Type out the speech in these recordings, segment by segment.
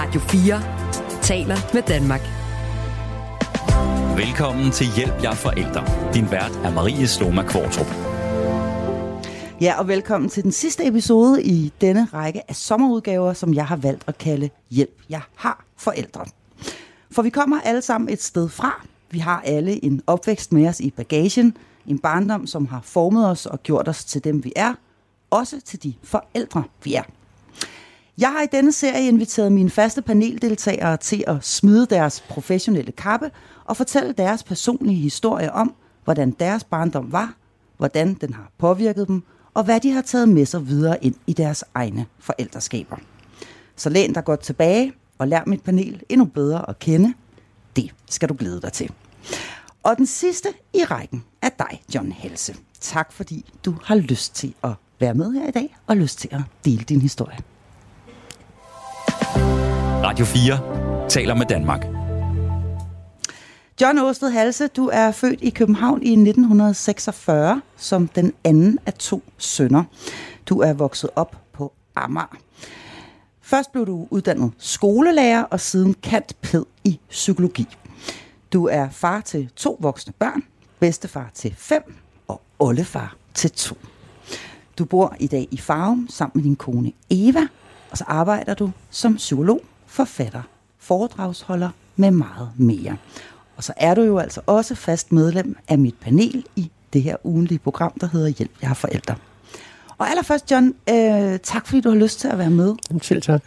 Radio 4 taler med Danmark. Velkommen til Hjælp jer forældre. Din vært er Marie Sloma Kvartrup. Ja, og velkommen til den sidste episode i denne række af sommerudgaver, som jeg har valgt at kalde Hjælp jeg har forældre. For vi kommer alle sammen et sted fra. Vi har alle en opvækst med os i bagagen, en barndom, som har formet os og gjort os til dem, vi er, også til de forældre, vi er. Jeg har i denne serie inviteret mine faste paneldeltagere til at smide deres professionelle kappe og fortælle deres personlige historie om, hvordan deres barndom var, hvordan den har påvirket dem, og hvad de har taget med sig videre ind i deres egne forældreskaber. Så læn dig godt tilbage og lær mit panel endnu bedre at kende. Det skal du glæde dig til. Og den sidste i rækken er dig, John Helse. Tak fordi du har lyst til at være med her i dag og lyst til at dele din historie. Radio 4 taler med Danmark. John Åsted Halse, du er født i København i 1946 som den anden af to sønner. Du er vokset op på Amager. Først blev du uddannet skolelærer og siden kant ped i psykologi. Du er far til to voksne børn, bedstefar til fem og oldefar til to. Du bor i dag i Farum sammen med din kone Eva, og så arbejder du som psykolog, forfatter, foredragsholder med meget mere. Og så er du jo altså også fast medlem af mit panel i det her ugenlige program, der hedder Hjælp, jeg har forældre. Og allerførst, John, øh, tak fordi du har lyst til at være med. Selv tak.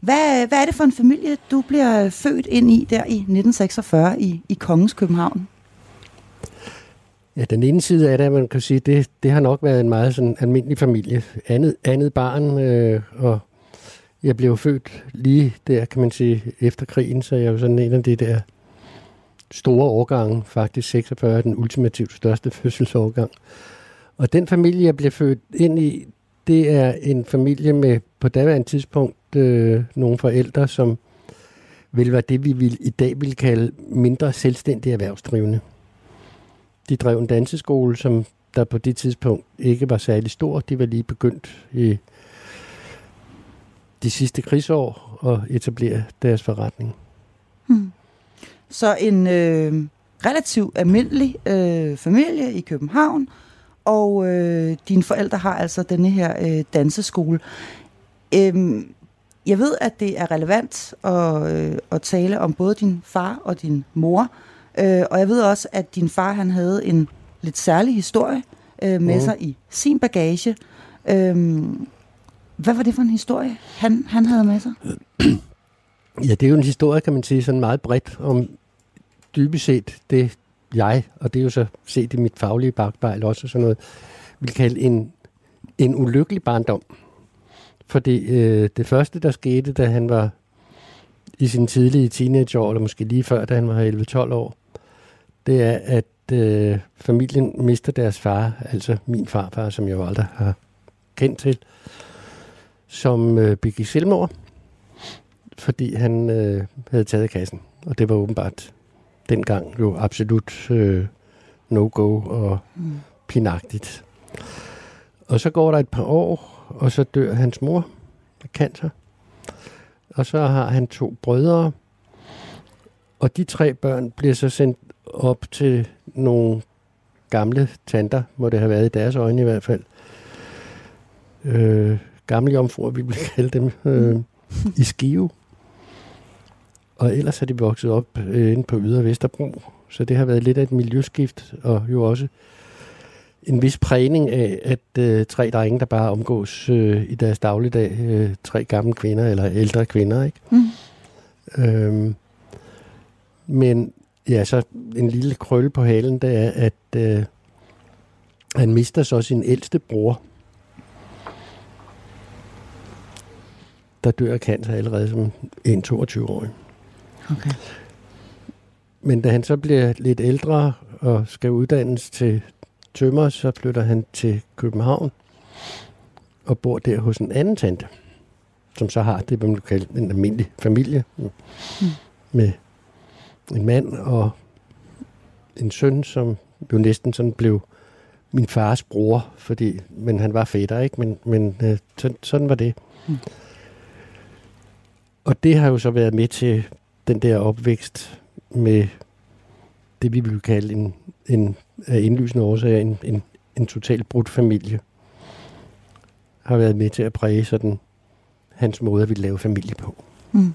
Hvad, hvad er det for en familie, du bliver født ind i der i 1946 i, i Kongens København? Ja, den ene side af det, man kan sige, det, det har nok været en meget sådan almindelig familie. Andet, andet barn, øh, og jeg blev født lige der, kan man sige, efter krigen, så jeg er jo sådan en af de der store årgange, faktisk 46 den ultimativt største fødselsårgang. Og den familie, jeg blev født ind i, det er en familie med på daværende tidspunkt øh, nogle forældre, som vil være det, vi vil, i dag vil kalde mindre selvstændige erhvervsdrivende. De drev en danseskole, som der på det tidspunkt ikke var særlig stor. De var lige begyndt i de sidste krigsår at etablere deres forretning. Hmm. Så en øh, relativt almindelig øh, familie i København, og øh, dine forældre har altså denne her øh, danseskole. Øhm, jeg ved, at det er relevant at, øh, at tale om både din far og din mor, øh, og jeg ved også, at din far han havde en lidt særlig historie øh, med mm. sig i sin bagage. Øhm, hvad var det for en historie, han, han havde med sig? Ja, det er jo en historie, kan man sige, sådan meget bredt om dybest set det, jeg, og det er jo så set i mit faglige bagspejl også sådan noget, vil kalde en, en ulykkelig barndom. Fordi øh, det første, der skete, da han var i sin tidlige teenageår, eller måske lige før, da han var 11-12 år, det er, at øh, familien mister deres far, altså min farfar, som jeg jo aldrig har kendt til, som øh, begik selvmord, fordi han øh, havde taget kassen. Og det var åbenbart dengang jo absolut øh, no-go og mm. pinagtigt. Og så går der et par år, og så dør hans mor af cancer. Og så har han to brødre, og de tre børn bliver så sendt op til nogle gamle tanter, må det have været i deres øjne i hvert fald. Øh, gamle jomfruer, vi vil kalde dem, øh, i Skive. Og ellers er de vokset op øh, inde på Ydre Vesterbro, så det har været lidt af et miljøskift, og jo også en vis prægning af, at øh, tre drenge, der bare omgås øh, i deres dagligdag, øh, tre gamle kvinder eller ældre kvinder, ikke? Mm. Øhm, men ja, så en lille krølle på halen, det er, at øh, han mister så sin ældste bror, der dør af cancer allerede som en 22-årig. Okay. Men da han så bliver lidt ældre og skal uddannes til tømmer, så flytter han til København og bor der hos en anden tante, som så har det, man kan kalde en almindelig familie mm. med en mand og en søn, som jo næsten sådan blev min fars bror, fordi, men han var fætter, ikke? Men, men øh, sådan, sådan var det. Mm. Og det har jo så været med til den der opvækst med det, vi vil kalde en, en af indlysende årsager, en, en, en totalt brudt familie, har været med til at præge sådan hans måde at ville lave familie på. Mm.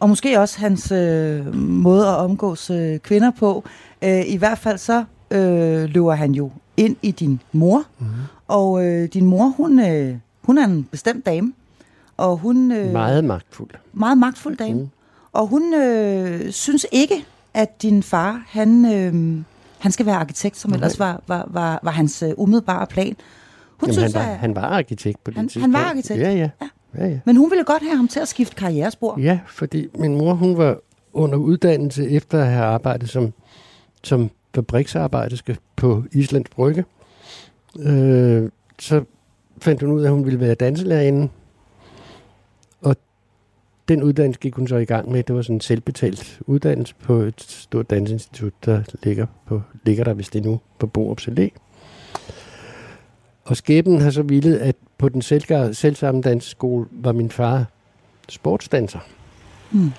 Og måske også hans øh, måde at omgås øh, kvinder på. Øh, I hvert fald så øh, løber han jo ind i din mor. Mm. Og øh, din mor, hun, øh, hun er en bestemt dame. Og hun, øh, meget magtfuld. Meget magtfuld dame. Mm. Og hun øh, synes ikke, at din far, han, øh, han skal være arkitekt, som ellers var, var, var, var hans øh, umiddelbare plan. Hun Jamen, synes, han, var, at, han var arkitekt på det han, tidspunkt. Han var arkitekt? Ja, ja. ja. ja, ja. Men hun ville godt have ham til at skifte karrierespor. Ja, fordi min mor, hun var under uddannelse efter at have arbejdet som, som fabriksarbejderske på Islands Brygge. Øh, så fandt hun ud af, at hun ville være danselærerinde. Den uddannelse gik hun så i gang med. Det var sådan en selvbetalt uddannelse på et stort dansinstitut, der ligger, på, ligger der, hvis det er nu, på Borup Allé. Og skæbnen har så villet, at på den selv, selvsamme danseskole var min far sportsdanser. Mm.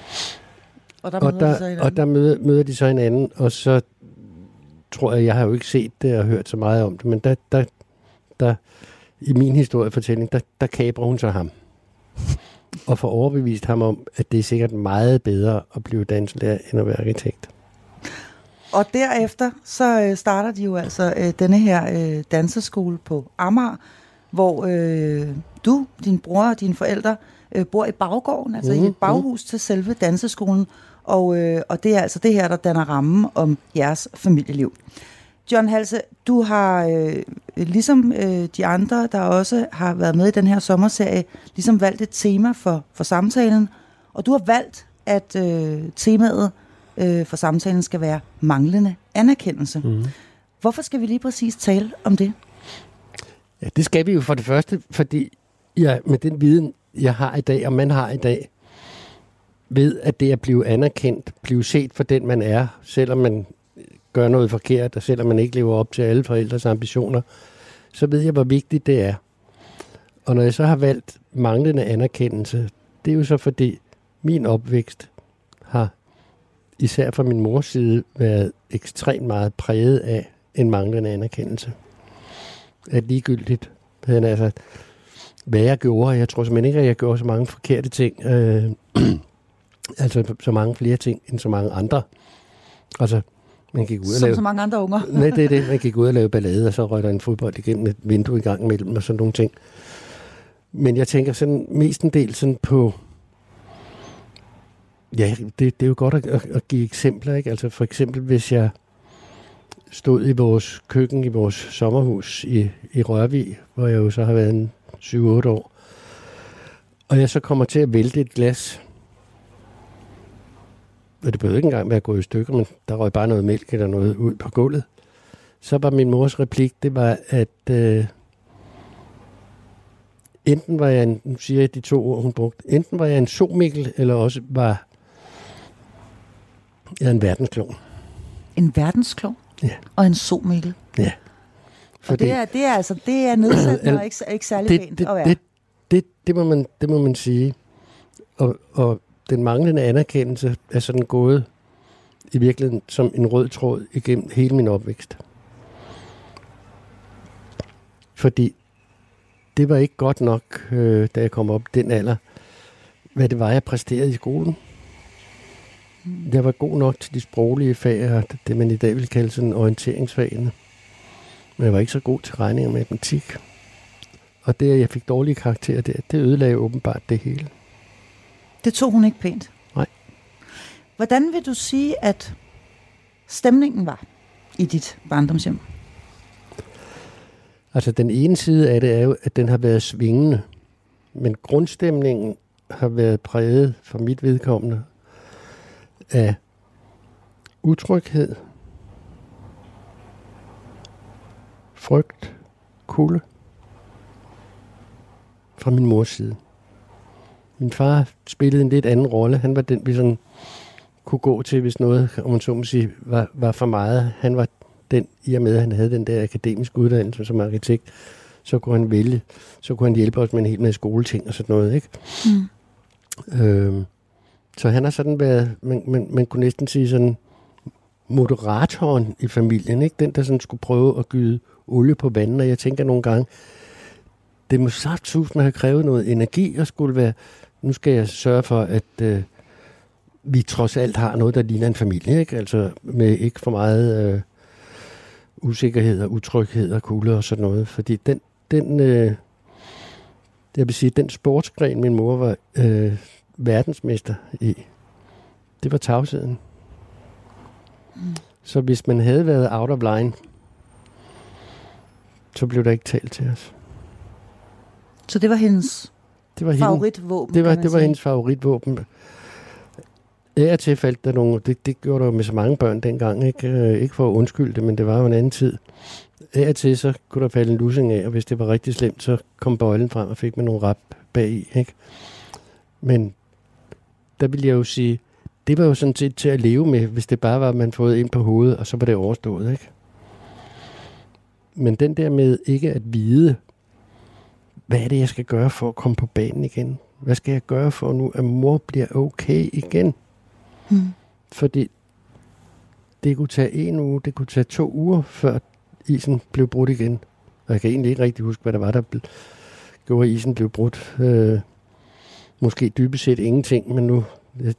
Og der møder, og der, de, så og der møder, møder de så hinanden, og så tror jeg, jeg har jo ikke set det og hørt så meget om det, men der, der, der i min historiefortælling, der, der kabrer hun så ham. Og får overbevist ham om, at det er sikkert meget bedre at blive danslærer, end at være arkitekt. Og derefter, så øh, starter de jo altså øh, denne her øh, danseskole på Amager, hvor øh, du, din bror og dine forældre øh, bor i baggården, altså mm, i et mhm, baghus mm. til selve danseskolen. Og, øh, og det er altså det her, der danner rammen om jeres familieliv. John Halse, du har, øh, ligesom øh, de andre, der også har været med i den her sommerserie, ligesom valgt et tema for, for samtalen, og du har valgt, at øh, temaet øh, for samtalen skal være manglende anerkendelse. Mm. Hvorfor skal vi lige præcis tale om det? Ja, det skal vi jo for det første, fordi ja, med den viden, jeg har i dag, og man har i dag, ved at det at blive anerkendt, blive set for den, man er, selvom man gør noget forkert, og selvom man ikke lever op til alle forældres ambitioner, så ved jeg, hvor vigtigt det er. Og når jeg så har valgt manglende anerkendelse, det er jo så fordi min opvækst har især fra min mors side været ekstremt meget præget af en manglende anerkendelse. At ligegyldigt, altså, hvad jeg gjorde, jeg tror simpelthen ikke, at jeg gjorde så mange forkerte ting, øh, altså så mange flere ting end så mange andre. Altså, man gik ud og lave... så mange andre unger. nej, det er det. Man gik ud og lave ballade, og så røg der en fodbold igennem et vindue i gang mellem og sådan nogle ting. Men jeg tænker sådan mest en del sådan på... Ja, det, det er jo godt at, at, at give eksempler, ikke? Altså for eksempel, hvis jeg stod i vores køkken i vores sommerhus i, i Rørvig, hvor jeg jo så har været en 7-8 år, og jeg så kommer til at vælte et glas og det behøvede ikke engang være gået i stykker, men der røg bare noget mælk eller noget ud på gulvet. Så var min mors replik, det var, at øh, enten var jeg en, nu siger jeg de to ord, hun brugte, enten var jeg en somikkel, eller også var jeg en verdensklon. En verdensklon? Ja. Og en somikkel? Ja. For og det er, det er altså, det er nedsættende og ikke, ikke særlig det, pænt det, at være. Det, det, det, må man, det må man sige. Og, og den manglende anerkendelse er sådan gået i virkeligheden som en rød tråd igennem hele min opvækst. Fordi det var ikke godt nok, øh, da jeg kom op den alder, hvad det var, jeg præsterede i skolen. Jeg var god nok til de sproglige fag, og det man i dag vil kalde sådan orienteringsfagene. Men jeg var ikke så god til regning og matematik. Og det, at jeg fik dårlige karakterer der, det ødelagde åbenbart det hele. Det tog hun ikke pænt. Nej. Hvordan vil du sige, at stemningen var i dit barndomshjem? Altså den ene side af det er jo, at den har været svingende. Men grundstemningen har været præget for mit vedkommende af utryghed, frygt, kulde fra min mors side. Min far spillede en lidt anden rolle. Han var den, vi sådan kunne gå til, hvis noget, om man så må sige, var, var for meget. Han var den, i og med at han havde den der akademiske uddannelse som arkitekt, så kunne han vælge, så kunne han hjælpe os med en hel masse skoleting og sådan noget, ikke? Mm. Øhm, så han har sådan været, man, man, man kunne næsten sige sådan, moderatoren i familien, ikke? Den, der sådan skulle prøve at gyde olie på vandet, og jeg tænker nogle gange, det må sagt have krævet noget energi, og skulle være, nu skal jeg sørge for, at øh, vi trods alt har noget, der ligner en familie, ikke? Altså med ikke for meget øh, usikkerhed og utryghed og kulde og sådan noget, fordi den, den øh, jeg vil sige, den sportsgren, min mor var øh, verdensmester i, det var tavsheden. Mm. Så hvis man havde været out of line, så blev der ikke talt til os. Så det var hendes det var favoritvåben? det var, det var hendes favoritvåben. Af til faldt der nogle, det, det gjorde der jo med så mange børn dengang, ikke, øh, ikke for at undskylde det, men det var jo en anden tid. Af til så kunne der falde en lussing af, og hvis det var rigtig slemt, så kom bøjlen frem og fik man nogle rap bag ikke? Men der vil jeg jo sige, det var jo sådan set til at leve med, hvis det bare var, at man fået ind på hovedet, og så var det overstået, ikke? Men den der med ikke at vide, hvad er det, jeg skal gøre for at komme på banen igen? Hvad skal jeg gøre for nu, at mor bliver okay igen? Hmm. Fordi det kunne tage en uge, det kunne tage to uger, før isen blev brudt igen. Og jeg kan egentlig ikke rigtig huske, hvad der var, der gjorde, at isen blev brudt. Øh, måske dybest set ingenting, men nu,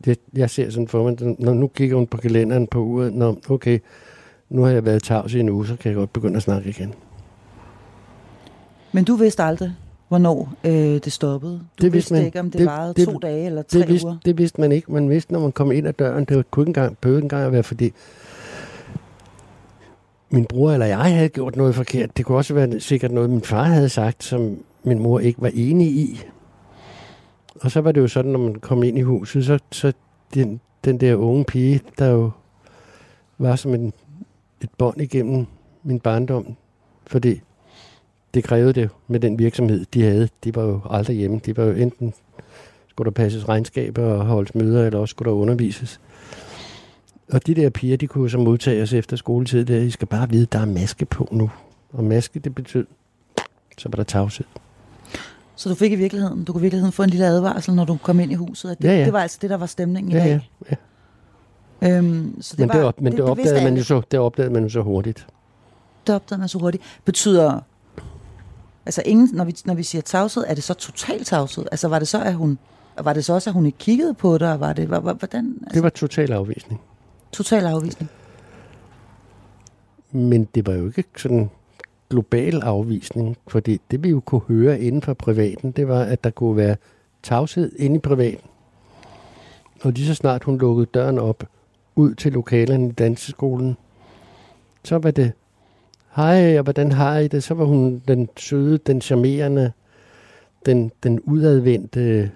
det, jeg ser sådan for mig, når nu kigger hun på kalenderen på uret, når okay, nu har jeg været tavs i en uge, så kan jeg godt begynde at snakke igen. Men du vidste aldrig, hvornår øh, det stoppede? Du det vidste, man, ikke, om det, det varede det, to dage eller tre det vidste, uger? Det vidste man ikke. Man vidste, når man kom ind ad døren, det kunne ikke engang, behøvede ikke engang at være, fordi min bror eller jeg havde gjort noget forkert. Det kunne også være sikkert noget, min far havde sagt, som min mor ikke var enig i. Og så var det jo sådan, når man kom ind i huset, så, så den, den der unge pige, der jo var som en, et bånd igennem min barndom, fordi det krævede det med den virksomhed, de havde. De var jo aldrig hjemme. De var jo enten skulle der passes regnskaber og holdes møder, eller også skulle der undervises. Og de der piger, de kunne så modtage os efter skoletid, der I skal bare vide, der er maske på nu. Og maske, det betød, så var der tavshed. Så du fik i virkeligheden, du kunne i virkeligheden få en lille advarsel, når du kom ind i huset, at det, ja, ja. det var altså det, der var stemningen i ja, dag? Ja, ja. Øhm, så det men var, det, op, men det, det, opdagede man jo så, det opdagede man jo så hurtigt. Det opdagede man så hurtigt. Betyder, altså ingen, når vi, når vi siger tavshed, er det så total tavshed? Altså var det så, at hun, var det så også, at hun ikke kiggede på dig? Var det, hvordan? Altså? Det var total afvisning. Total afvisning. Men det var jo ikke sådan global afvisning, fordi det vi jo kunne høre inden for privaten, det var, at der kunne være tavshed inde i privaten. Og lige så snart hun lukkede døren op ud til lokalerne i danseskolen, så var det, hej, og hvordan har I det? Så var hun den søde, den charmerende, den, den udadvendte,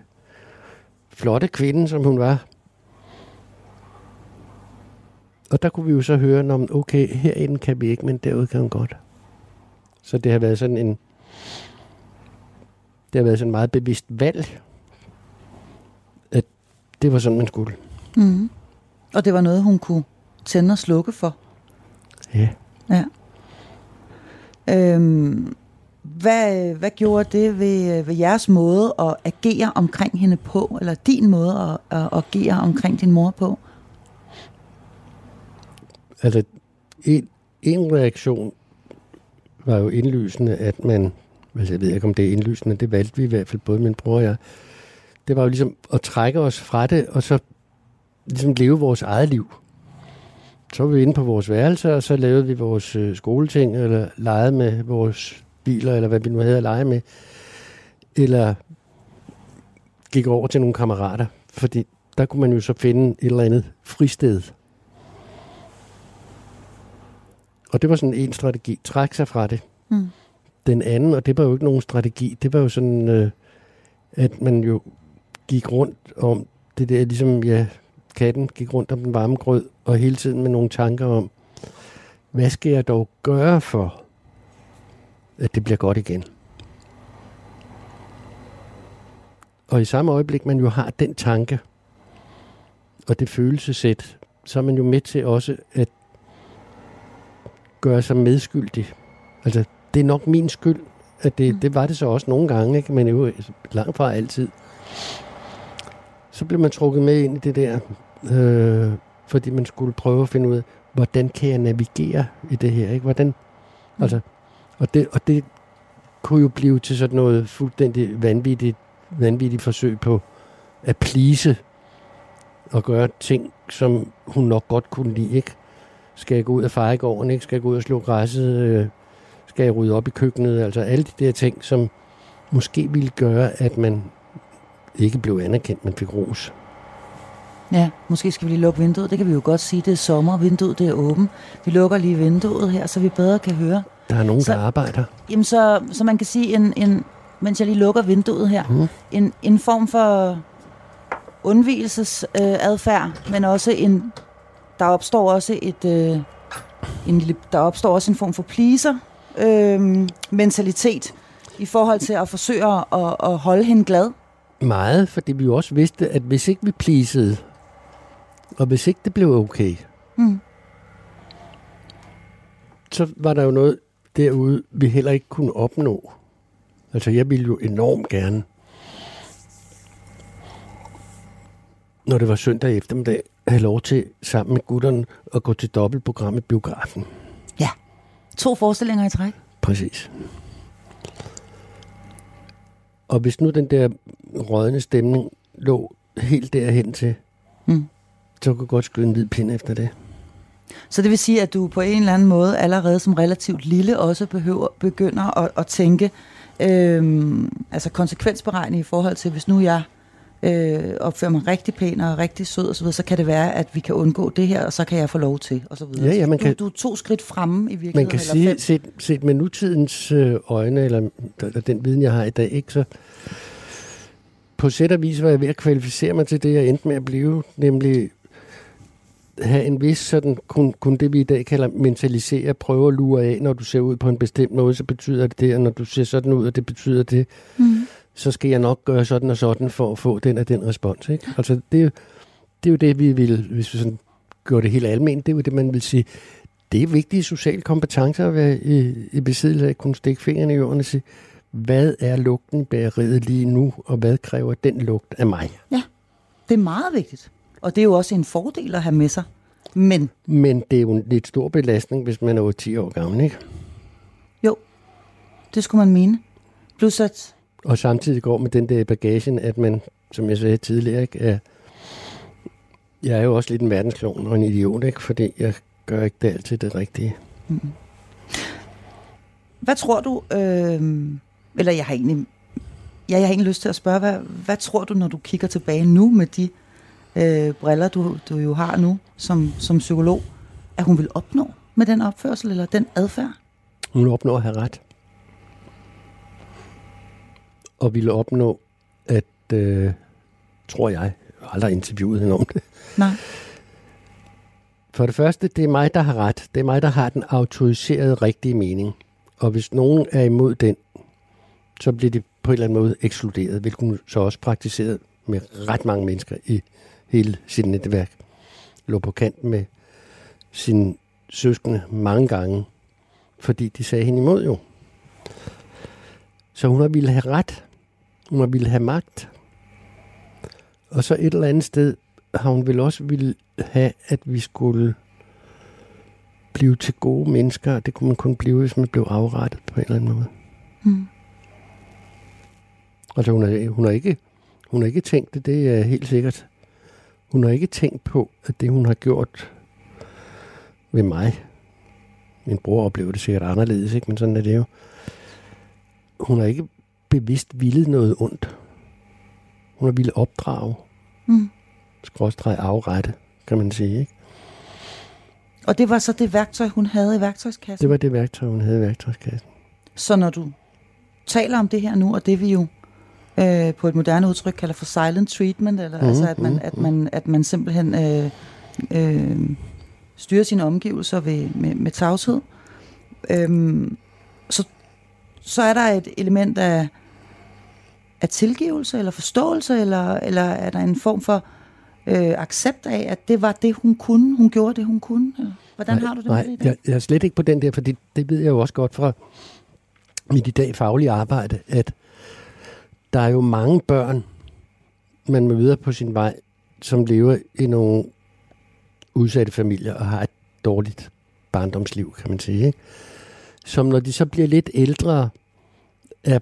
flotte kvinde, som hun var. Og der kunne vi jo så høre, om okay, herinde kan vi ikke, men derude kan hun godt. Så det har været sådan en, det har været sådan en meget bevidst valg, at det var sådan, man skulle. Mm. Og det var noget, hun kunne tænde og slukke for? Ja. Ja. Øhm, hvad, hvad gjorde det ved, øh, ved jeres måde at agere omkring hende på, eller din måde at, at agere omkring din mor på? Altså, en, en reaktion var jo indlysende, at man, altså jeg ved ikke om det er indlysende, det valgte vi i hvert fald både min bror og jeg, det var jo ligesom at trække os fra det, og så ligesom leve vores eget liv. Så var vi inde på vores værelse, og så lavede vi vores øh, skoleting, eller legede med vores biler, eller hvad vi nu havde at lege med. Eller gik over til nogle kammerater, fordi der kunne man jo så finde et eller andet fristed. Og det var sådan en strategi. Træk sig fra det. Mm. Den anden, og det var jo ikke nogen strategi, det var jo sådan, øh, at man jo gik rundt om det der, ligesom ja, katten gik rundt om den varme grød, og hele tiden med nogle tanker om, hvad skal jeg dog gøre for, at det bliver godt igen? Og i samme øjeblik, man jo har den tanke, og det følelsesæt, så er man jo med til også at gøre sig medskyldig. Altså, det er nok min skyld, at det, mm. det var det så også nogle gange, ikke? men jo langt fra altid. så blev man trukket med ind i det der, øh, fordi man skulle prøve at finde ud af, hvordan kan jeg navigere i det her, ikke? Hvordan, mm. altså, og det, og det kunne jo blive til sådan noget fuldstændig vanvittigt, vanvittigt forsøg på at plise og gøre ting, som hun nok godt kunne lide, ikke? Skal jeg gå ud og feje gården, ikke? Skal jeg gå ud og slå græsset? Øh, skal jeg rydde op i køkkenet? Altså alle de der ting, som måske ville gøre, at man ikke blev anerkendt, men fik ros. Ja, måske skal vi lige lukke vinduet. Det kan vi jo godt sige. Det er sommer, vinduet det er åbent. Vi lukker lige vinduet her, så vi bedre kan høre. Der er nogen, så, der arbejder. Jamen, så, så man kan sige, en, en, mens jeg lige lukker vinduet her, mm. en, en form for undvielsesadfærd, øh, men også en, der opstår også et, øh, en lille, der opstår også en form for pleaser øh, mentalitet i forhold til at forsøge at, at holde hende glad. Meget, fordi vi jo også vidste, at hvis ikke vi pleasede, og hvis ikke det blev okay, mm. så var der jo noget derude, vi heller ikke kunne opnå. Altså, jeg ville jo enormt gerne, når det var søndag eftermiddag, have lov til sammen med gutterne at gå til dobbeltprogram i biografen. Ja, to forestillinger i træk. Præcis. Og hvis nu den der rådne stemning lå helt derhen til. Så kunne godt skyde en hvid pind efter det. Så det vil sige, at du på en eller anden måde allerede som relativt lille også behøver, begynder at, at tænke øhm, altså konsekvensberegning i forhold til, hvis nu jeg øh, opfører mig rigtig pæn og rigtig sød osv., så, så kan det være, at vi kan undgå det her, og så kan jeg få lov til, og så videre. Ja, ja, man du, kan, du er to skridt fremme i virkeligheden. Man kan sige, set, set med nutidens øh, øjne, eller, eller den viden, jeg har i dag, ikke, så på sæt og vis var jeg ved at kvalificere mig til det, jeg endte med at blive, nemlig have en vis sådan, kun, kun det vi i dag kalder mentalisere, prøve at lure af, når du ser ud på en bestemt måde, så betyder det det, og når du ser sådan ud, og det betyder det, mm. så skal jeg nok gøre sådan og sådan for at få den og den respons. Ikke? Altså, det, er, det er jo det, vi vil, hvis vi sådan gør det helt almindeligt, det er jo det, man vil sige, det er vigtige sociale kompetencer at være i, i besiddelse af at kunne stikke fingrene i jorden og sige, hvad er lugten bageriet lige nu, og hvad kræver den lugt af mig? Ja, det er meget vigtigt. Og det er jo også en fordel at have med sig. Men, Men det er jo en lidt stor belastning, hvis man er 10 år gammel, ikke? Jo, det skulle man mene. Plus at... Og samtidig går med den der bagagen, at man, som jeg sagde tidligere, ikke, er, jeg er jo også lidt en verdensklon og en idiot, ikke? fordi jeg gør ikke det altid det rigtige. Mm. Hvad tror du, øh, eller jeg har egentlig, ja, jeg har egentlig lyst til at spørge, hvad, hvad tror du, når du kigger tilbage nu med de øh, briller, du, du jo har nu som, som psykolog, at hun vil opnå med den opførsel eller den adfærd? Hun vil opnå at have ret. Og ville opnå, at, øh, tror jeg, jeg har aldrig interviewet hende om det. Nej. For det første, det er mig, der har ret. Det er mig, der har den autoriserede rigtige mening. Og hvis nogen er imod den, så bliver de på en eller anden måde ekskluderet, hvilket hun så også praktiseret med ret mange mennesker i hele sit netværk. Lå på kant med sine søskende mange gange, fordi de sagde hende imod jo. Så hun har ville have ret. Hun har ville have magt. Og så et eller andet sted har hun vel også ville have, at vi skulle blive til gode mennesker. Det kunne man kun blive, hvis man blev afrettet på en eller anden måde. Mm. Altså hun har, hun har, ikke, hun har ikke tænkt det, det er helt sikkert. Hun har ikke tænkt på, at det hun har gjort ved mig, min bror oplever det sikkert anderledes, ikke? men sådan er det jo. Hun har ikke bevidst villet noget ondt. Hun har ville opdrage. Mm. Skråstrej afrette, kan man sige. Ikke? Og det var så det værktøj, hun havde i værktøjskassen? Det var det værktøj, hun havde i værktøjskassen. Så når du taler om det her nu, og det vi jo øh, på et moderne udtryk kalder for silent treatment, eller mm, altså at man, mm, at man, at man simpelthen øh, øh, styrer sine omgivelser ved, med, med tavshed, øh, så, så er der et element af, af tilgivelse eller forståelse, eller, eller er der en form for øh, accept af, at det var det, hun kunne, hun gjorde det, hun kunne? Eller? Hvordan nej, har du det nej, med det jeg, jeg er slet ikke på den der, for det, det ved jeg jo også godt fra mit i dag faglige arbejde, at der er jo mange børn, man møder på sin vej, som lever i nogle udsatte familier og har et dårligt barndomsliv, kan man sige. Ikke? Som når de så bliver lidt ældre, er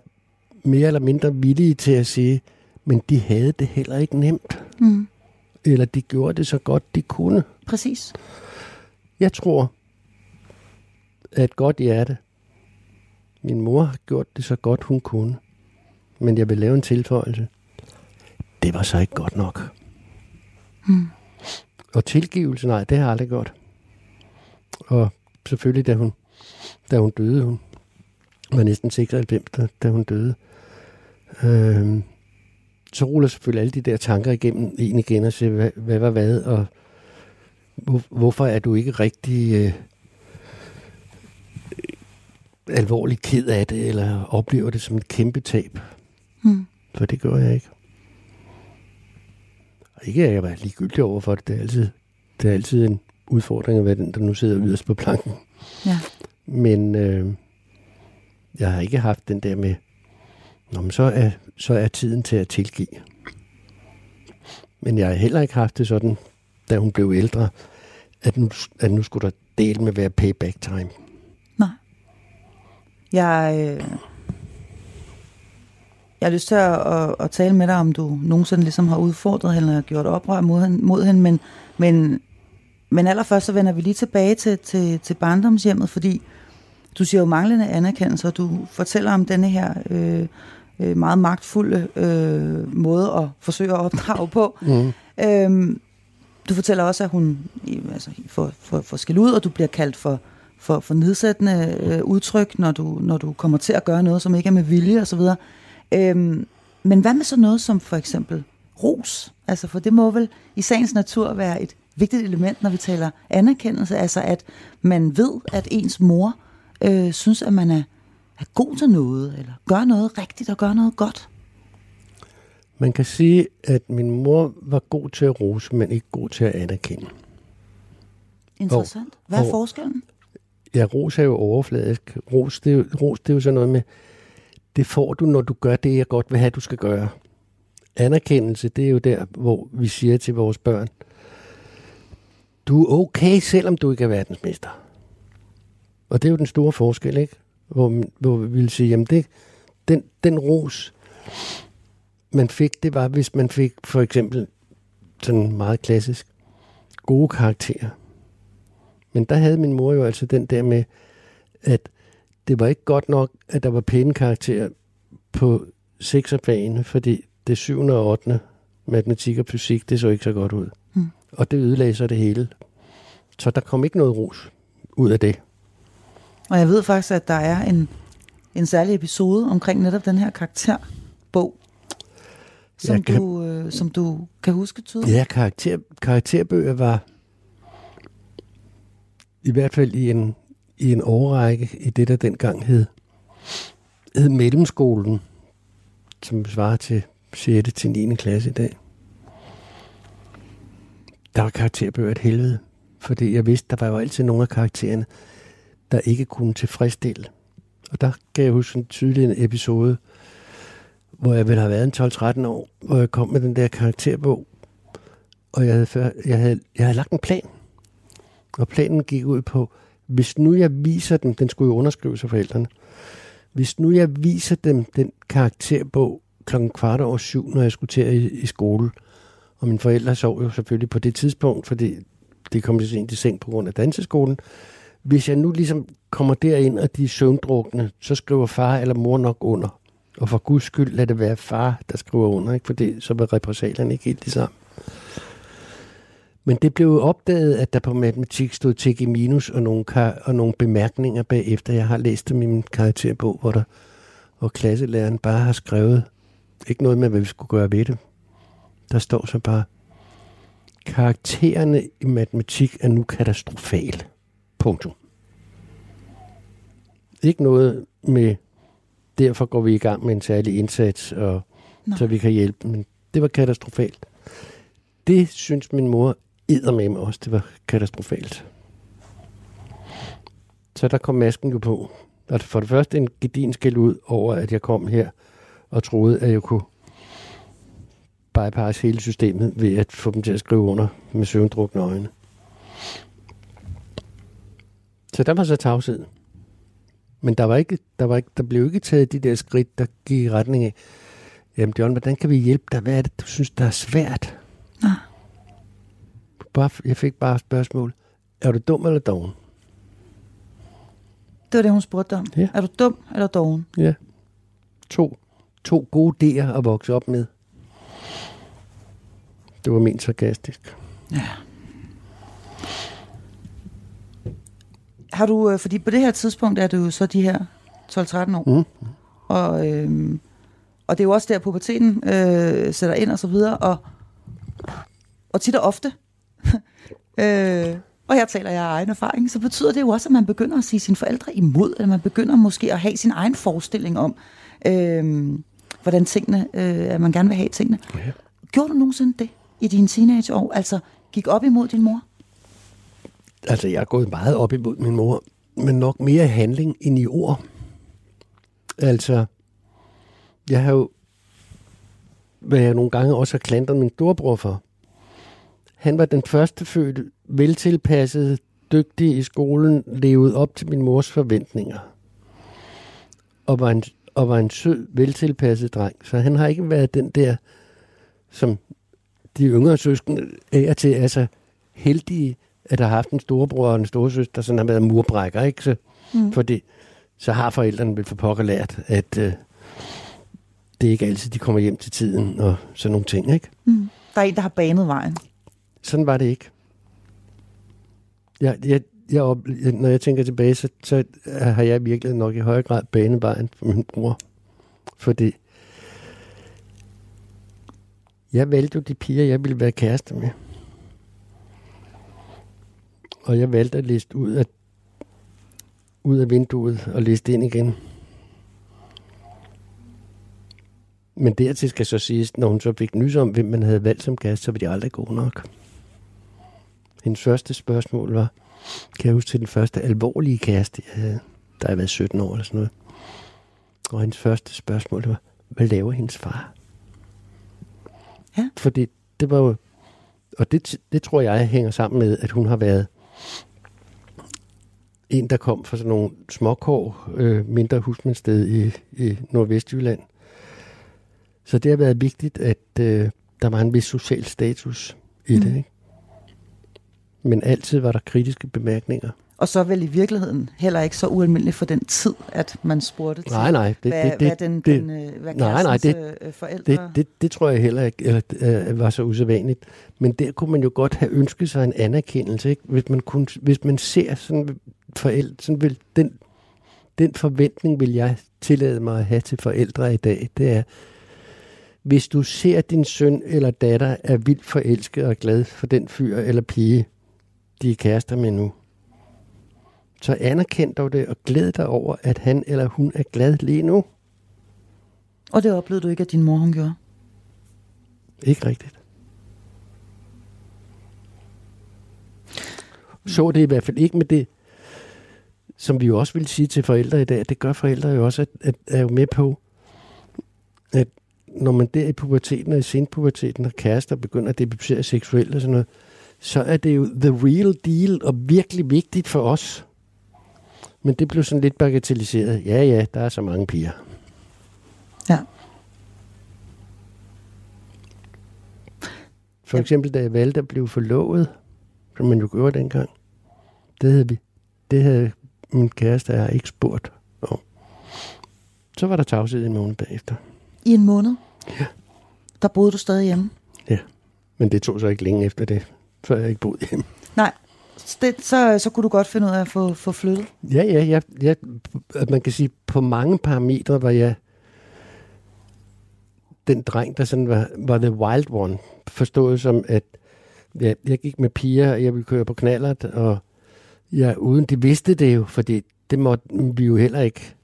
mere eller mindre villige til at sige, men de havde det heller ikke nemt. Mm. Eller de gjorde det så godt, de kunne. Præcis. Jeg tror, af et godt hjerte, min mor har gjort det så godt, hun kunne. Men jeg vil lave en tilføjelse. Det var så ikke godt nok. Mm. Og tilgivelse, nej, det har jeg aldrig gjort. Og selvfølgelig, da hun, da hun døde, hun var næsten 96, da, da hun døde, øh, så ruller selvfølgelig alle de der tanker igennem en igen og siger, hvad, hvad var hvad, og hvor, hvorfor er du ikke rigtig øh, alvorligt ked af det, eller oplever det som et kæmpe tab? Mm. For det gør jeg ikke. Og ikke at jeg var ligegyldig over for det. Det er altid, det er altid en udfordring at være den, der nu sidder yderst på planken. Ja. Men øh, jeg har ikke haft den der med, Nå, men så, er, så er tiden til at tilgive. Men jeg har heller ikke haft det sådan, da hun blev ældre, at nu, at nu skulle der dele med være payback time. Nej. Jeg, øh, jeg har lyst til at, at, at tale med dig, om du nogensinde ligesom har udfordret hende eller gjort oprør mod hende, mod hende men, men, men allerførst så vender vi lige tilbage til, til, til barndomshjemmet, fordi du siger jo manglende anerkendelse, og du fortæller om denne her øh, øh, meget magtfulde øh, måde at forsøge at opdrage på. Mm. Øhm, du fortæller også, at hun altså, får, får, får skæld ud, og du bliver kaldt for, for, for nedsættende øh, udtryk, når du, når du kommer til at gøre noget, som ikke er med vilje osv. Øhm, men hvad med så noget som for eksempel ros? Altså, for det må vel i sagens natur være et vigtigt element, når vi taler anerkendelse. Altså, at man ved, at ens mor øh, synes, at man er, er god til noget, eller gør noget rigtigt og gør noget godt. Man kan sige, at min mor var god til at rose, men ikke god til at anerkende. Interessant. Hvad er og- forskellen? Ja, ros er jo overfladisk. Ros det, er jo, ros, det er jo sådan noget med, det får du, når du gør det, jeg godt vil have, du skal gøre. Anerkendelse, det er jo der, hvor vi siger til vores børn, du er okay, selvom du ikke er verdensmester. Og det er jo den store forskel, ikke? Hvor, hvor vi vil sige, jamen det, den, den ros, man fik, det var, hvis man fik for eksempel, sådan meget klassisk, gode karakterer. Men der havde min mor jo altså den der med, at det var ikke godt nok, at der var pæne karakterer på sekserfagene, fordi det 7. og 8. matematik og fysik, det så ikke så godt ud. Mm. Og det ødelagde så det hele. Så der kom ikke noget ros ud af det. Og jeg ved faktisk, at der er en, en særlig episode omkring netop den her karakterbog, som, Jeg kan- du, øh, som du kan huske tydeligt. Ja, karakter, karakterbøger var i hvert fald i en, i en årrække i det, der dengang hed, hed mellemskolen, som svarer til 6. til 9. klasse i dag. Der var karakterbøger et helvede, fordi jeg vidste, der var jo altid nogle af karaktererne, der ikke kunne tilfredsstille. Og der kan jeg huske en tydelig episode, hvor jeg ville have været en 12-13 år, hvor jeg kom med den der karakterbog, og jeg havde, før, jeg, havde, jeg havde lagt en plan. Og planen gik ud på, hvis nu jeg viser dem, den skulle jo underskrives af forældrene, hvis nu jeg viser dem den karakterbog klokken kvart over syv, når jeg skulle til i, i skole, og mine forældre sov jo selvfølgelig på det tidspunkt, fordi det kom så sent i seng på grund af danseskolen. Hvis jeg nu ligesom kommer derind, og de er søvndrukne, så skriver far eller mor nok under. Og for guds skyld lad det være far, der skriver under, ikke? fordi så vil repressalierne ikke helt det samme. Men det blev opdaget, at der på matematik stod TG minus og nogle, kar- og nogle bemærkninger bagefter. Jeg har læst dem i min karakterbog, hvor, der, hvor klasselæreren bare har skrevet, ikke noget med, hvad vi skulle gøre ved det. Der står så bare, karaktererne i matematik er nu katastrofale. Punktum. Ikke noget med, derfor går vi i gang med en særlig indsats, og, Nå. så vi kan hjælpe. Men det var katastrofalt. Det synes min mor med mig også, det var katastrofalt. Så der kom masken jo på. Og for det første en gedin skæld ud over, at jeg kom her og troede, at jeg kunne bypasse hele systemet ved at få dem til at skrive under med søvndrukne øjne. Så der var så tavshed. Men der, var ikke, der, var ikke, der blev ikke taget de der skridt, der gik i retning af, jamen John, hvordan kan vi hjælpe dig? Hvad er det, du synes, der er svært? Bare, jeg fik bare et spørgsmål. Er du dum eller doven? Det var det, hun spurgte om. Ja. Er du dum eller doven? Ja. To, to gode idéer at vokse op med. Det var ment sarkastisk. Har du, øh, fordi på det her tidspunkt er du jo så de her 12-13 år. Mm. Og, øhm, og det er jo også der, puberteten øh, sætter ind og så videre. Og, og tit og ofte, øh, og jeg taler af egen erfaring, så betyder det jo også, at man begynder at sige sine forældre imod, eller man begynder måske at have sin egen forestilling om, øh, hvordan tingene, øh, at man gerne vil have tingene. Ja. Gjorde du nogensinde det i dine teenageår? Altså gik op imod din mor? Altså, jeg er gået meget op imod min mor, men nok mere i handling end i ord. Altså, jeg har jo, hvad jeg nogle gange også har klandret min storebror for. Han var den første fødte, veltilpasset, dygtig i skolen, levede op til min mors forventninger. Og var en, og var en sød, veltilpasset dreng. Så han har ikke været den der, som de yngre søskende er til, altså heldige, at der har haft en storebror og en storesøster, som har været murbrækker, ikke? Så, mm. Fordi så har forældrene vel for pokker lært, at øh, det er ikke altid, de kommer hjem til tiden og sådan nogle ting, ikke? Mm. Der er en, der har banet vejen. Sådan var det ikke. Jeg, jeg, jeg, op, når jeg tænker tilbage, så, så har jeg virkelig nok i højere grad banet vejen for min bror. Fordi jeg valgte jo de piger, jeg ville være kæreste med. Og jeg valgte at liste ud af, ud af vinduet og liste ind igen. Men dertil skal så siges, når hun så fik nys om, hvem man havde valgt som kæreste, så var de aldrig gode nok. Hendes første spørgsmål var, kan jeg huske til den første alvorlige kæreste, jeg havde, der havde været 17 år eller sådan noget. Og hendes første spørgsmål var, hvad laver hendes far? Ja. Fordi det var jo, og det, det tror jeg hænger sammen med, at hun har været en, der kom fra sådan nogle småkår, øh, mindre husmandsted i, i Nordvestjylland. Så det har været vigtigt, at øh, der var en vis social status i mm. det. Ikke? Men altid var der kritiske bemærkninger. Og så vel i virkeligheden heller ikke så ualmindeligt for den tid, at man spurgte til, Nej, nej, det- hvad, det- det- hvad, den, det- den, øh, hvad nej, nej, kærestens det- øh, forældre... Det, det, det tror jeg heller ikke eller, øh, var så usædvanligt. Men der kunne man jo godt have ønsket sig en anerkendelse. Ikke? Hvis, man kunne, hvis man ser sådan forældre, sådan vil, den, den forventning vil jeg tillade mig at have til forældre i dag, det er, hvis du ser din søn eller datter er vildt forelsket og glad for den fyr eller pige, de er kærester med nu, så anerkend dog det og glæd dig over, at han eller hun er glad lige nu. Og det oplevede du ikke, at din mor hun gjorde? Ikke rigtigt. Så det i hvert fald ikke med det, som vi jo også vil sige til forældre i dag. Det gør forældre jo også, at, at er jo med på, at når man der i puberteten og i senpuberteten og kærester begynder at debutere seksuelt og sådan noget, så er det jo the real deal og virkelig vigtigt for os. Men det blev sådan lidt bagatelliseret. Ja, ja, der er så mange piger. Ja. For Ja. eksempel, da jeg valgte at blive forlovet, som man jo gjorde dengang, det havde, vi, det havde min kæreste jeg ikke spurgt om. Så var der tavshed en måned bagefter. I en måned? Ja. Der boede du stadig hjemme? Men det tog så ikke længe efter det, før jeg ikke boede hjemme. Nej. Det, så, så kunne du godt finde ud af at få, få flyttet? Ja, ja, ja, ja, man kan sige, på mange parametre var jeg den dreng, der sådan var, var the wild one. Forstået som, at ja, jeg gik med piger, og jeg ville køre på knallert, og ja, uden de vidste det jo, fordi det måtte vi jo heller ikke.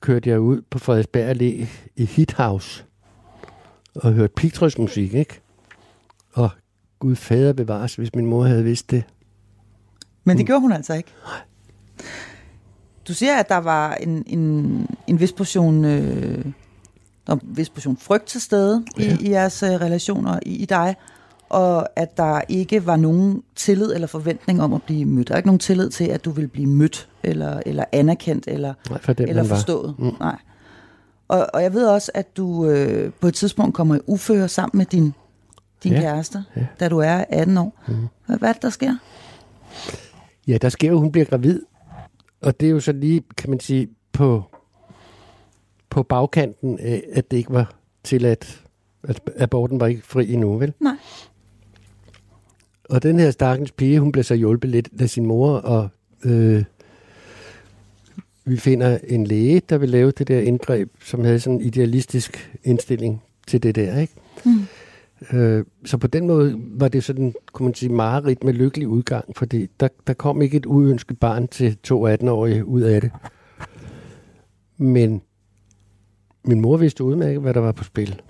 Kørte jeg ud på Frederiksberg Allé i Hit House og hørte pigtrådsmusik, ikke? Og Gud fader bevares, hvis min mor havde vidst det. Men det Mm. gjorde hun altså ikke. Du siger, at der var en, en, en vis portion øh, der en vis portion frygt til stede ja. i, i jeres uh, relationer i, i dig, og at der ikke var nogen tillid eller forventning om at blive mødt. Der er ikke nogen tillid til, at du vil blive mødt, eller, eller anerkendt, eller, Nej, for dem, eller var. forstået. Mm. Nej. Og, og jeg ved også, at du øh, på et tidspunkt kommer i uføre sammen med din, din Ja, kæreste, ja. da du er 18 år. Mm. Hvad, er det, der sker? Ja, der sker jo, hun bliver gravid. Og det er jo så lige, kan man sige, på, på bagkanten af, at det ikke var tilladt. At aborten var ikke fri endnu, vel? Nej. Og den her stakkels pige, hun blev så hjulpet lidt af sin mor, og øh, vi finder en læge, der vil lave det der indgreb, som havde sådan en idealistisk indstilling til det der, ikke? Mm. Øh, så på den måde var det sådan, kunne man sige, mareridt med lykkelig udgang, fordi der, der kom ikke et uønsket barn til to 18-årige ud af det. Men min mor vidste udmærket, hvad der var på spil.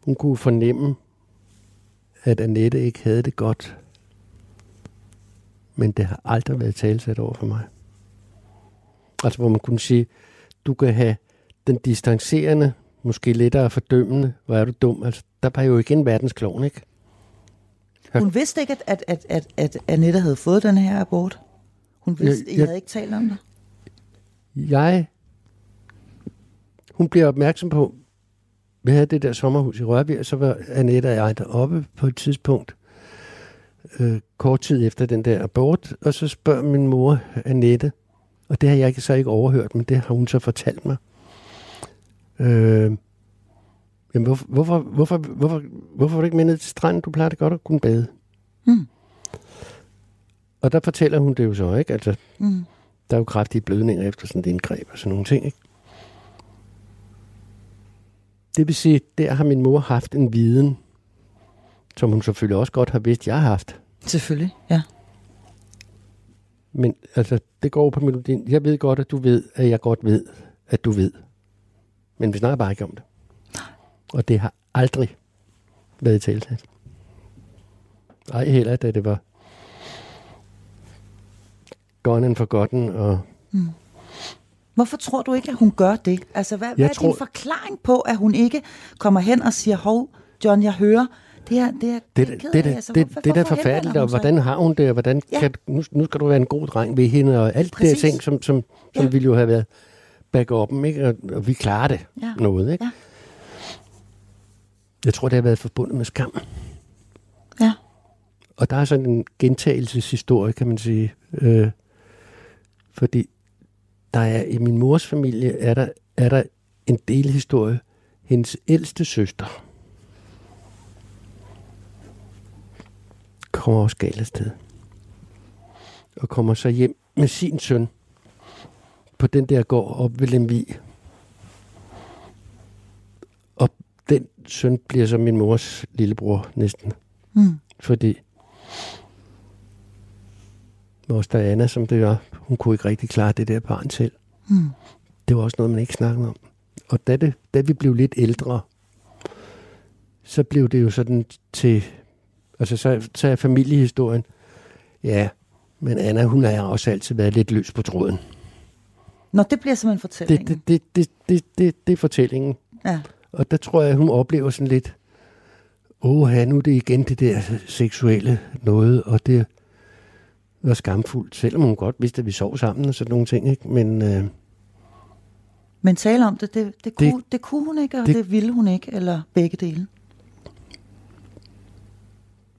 Hun kunne fornemme, at Annette ikke havde det godt. Men det har aldrig været talsat over for mig. Altså hvor man kunne sige, du kan have den distancerende, måske lettere fordømmende, hvor er du dum. Altså, der var jo ikke en verdensklovn, ikke? Hun vidste ikke, at, at, at, at, at Annette havde fået den her abort. Hun vidste, Jeg- I jeg- havde ikke talt om det. Jeg... Hun bliver opmærksom på, vi havde det der sommerhus i Rørby, og så var Annette og jeg deroppe på et tidspunkt, øh, kort tid efter den der abort, og så spørger min mor, Annette, og det har jeg ikke- så ikke overhørt, men det har hun så fortalt mig. Øh, jamen, hvorfor, hvorfor, hvorfor, hvorfor, hvorfor var du ikke med ned til stranden? Du plejer da godt at kunne bade. Mm. Og der fortæller hun det jo så, ikke? Altså, Mm. der er jo kraftige blødninger efter sådan et indgreb og sådan nogle ting, ikke? Det vil sige, der har min mor haft en viden, som hun selvfølgelig også godt har vidst, jeg har haft. Selvfølgelig, ja. Men altså, det går på melodien. Jeg ved godt, at du ved, at jeg godt ved, at du ved. Men vi snakker bare ikke om det. Og det har aldrig været tilsat. Ej heller, da det var gone and forgotten, og Hvorfor tror du ikke, at hun gør det? Altså, hvad, hvad er tror- din forklaring på, at hun ikke kommer hen og siger, hov, John, jeg hører, det er, det er, Det, det, det, det, det, altså, det, hvorfor- det er henvender forfærdeligt, og hvordan har hun det, og hvordan Ja. kan, nu, nu skal du være en god dreng ved hende, og alt det der Præcis. ting, som, som, som Ja. ville jo have været back-up'en, ikke? Og, og vi klarer det Ja. noget, ikke? Ja. Jeg tror, det har været forbundet med skam. Ja. Og der er sådan en gentagelseshistorie, kan man sige. Øh, fordi der er i min mors familie, er der, er der en delhistorie. Hendes ældste søster kommer også galt afsted. Og kommer så hjem med sin søn på den der gård op ved Lemvig. Og den søn bliver så min mors lillebror næsten. Mm. Fordi vores Diana, som det var, hun kunne ikke rigtig klare det der barn selv. Mm. Det var også noget, man ikke snakkede om. Og da, det, da vi blev lidt ældre, så blev det jo sådan til, altså så, så er familiehistorien, ja, men Anna, hun har også altid været lidt løs på tråden. Nå, det bliver simpelthen Det, fortællingen. det, det, det, det, det, det er fortællingen. Ja. Og der tror jeg, hun oplever sådan lidt, åh, nu er det igen det der seksuelle noget, og det var skamfuldt, selvom hun godt vidste, at vi sov sammen og sådan nogle ting, ikke? Men øh, Men tale om det, det, det, kunne, det, Det- det kunne hun ikke, og det, det- det ville hun ikke, eller begge dele.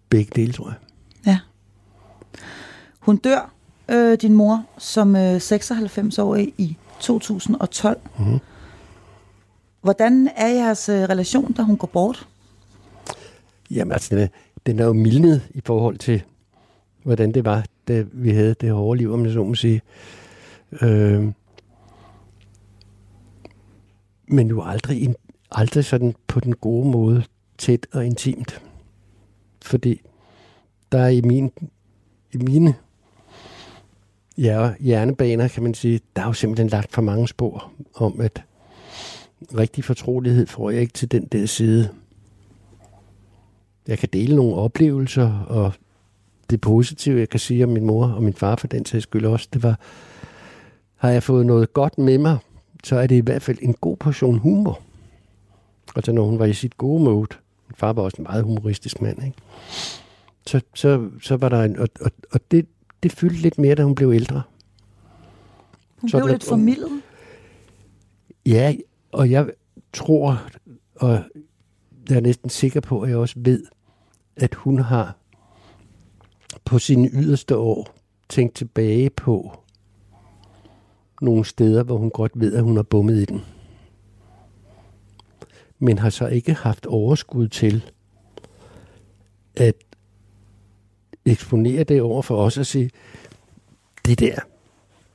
begge dele, tror jeg. Ja. Hun dør, øh, din mor, som øh, 96-årig i 2012. Mhm. Hvordan er jeres øh, relation, da hun går bort? Jamen altså, den er, den er jo mildnet i forhold til, hvordan det var, da vi havde det hårde liv, om jeg så må sige. Øh, men jo aldrig, aldrig sådan på den gode måde tæt og intimt. Fordi der er i, min, i mine ja, hjernebaner, kan man sige, der er jo simpelthen lagt for mange spor om, at rigtig fortrolighed får jeg ikke til den der side. Jeg kan dele nogle oplevelser, og det positive, jeg kan sige om min mor og min far for den sags skyld også, det var, har jeg fået noget godt med mig så er det i hvert fald en god portion humor. Altså når hun var i sit gode mode. Min far var også en meget humoristisk mand, ikke? Så, så, så var der en... Og, og, og det, det fyldte lidt mere, da hun blev ældre. Hun Sådan blev lidt formidlet. Ja, og jeg tror, og jeg er næsten sikker på, at jeg også ved, at hun har på sine yderste år tænkt tilbage på nogle steder, hvor hun godt ved, at hun har bummet i den. Men har så ikke haft overskud til at eksponere det over for os og sige, det der,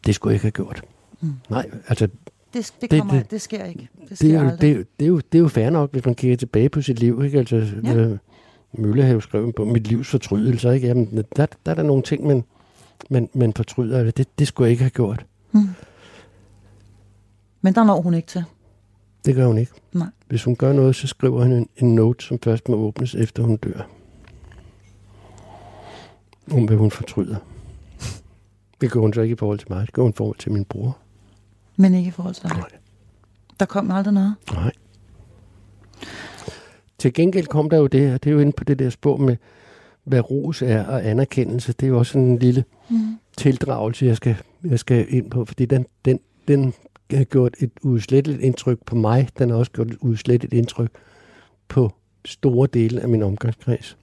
det skulle jeg ikke have gjort. Mm. Nej, altså Det, det, Det- kommer, det, det- det sker ikke. Det det sker er, jo, det, er jo, det, er jo, det er jo fair nok, hvis man kigger tilbage på sit liv. Ikke? Altså, Ja. øh, Møllehave skrev på mit livs fortrydelser. Ikke? Jamen, der, der er der nogle ting, man, man, man fortryder. Det, det skulle jeg ikke have gjort. Men der når hun ikke til. Det gør hun ikke. Nej. Hvis hun gør noget, så skriver hun en, en note, som først må åbnes, efter hun dør. Om hvad hun fortryder. Det gør hun så ikke i forhold til mig. Det gør hun i forhold til min bror. Men ikke i forhold til dig. Nej. Der kom aldrig noget. Nej. Til gengæld kom der jo det her, det er jo inde på det der spor med, hvad ros er og anerkendelse. Det er jo også sådan en lille Mm. tildragelse, jeg skal, jeg skal ind på, fordi den, den, den har gjort et udsletteligt indtryk på mig. Den har også gjort et udsletteligt indtryk på store dele af min omgangskreds.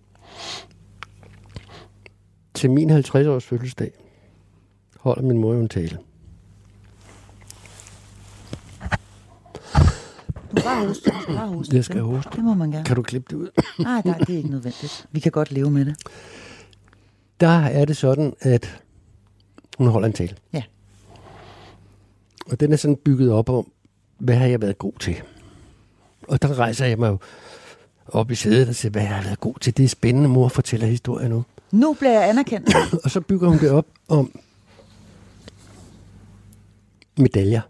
Til min 50-års fødselsdag holder min mor jo en tale. Du skal bare hoste. Du bare hoste. Jeg skal hoste. det må man gerne. Kan du klippe det ud? Nej, nej, det er ikke nødvendigt. Vi kan godt leve med det. Der er det sådan, at hun holder en tale. Ja. Og den er sådan bygget op om, hvad har jeg været god til? Og der rejser jeg mig jo op i sædet og siger, hvad har jeg været god til? Det er spændende, mor fortæller historier nu. Nu bliver jeg anerkendt. Og så bygger hun det op om medaljer.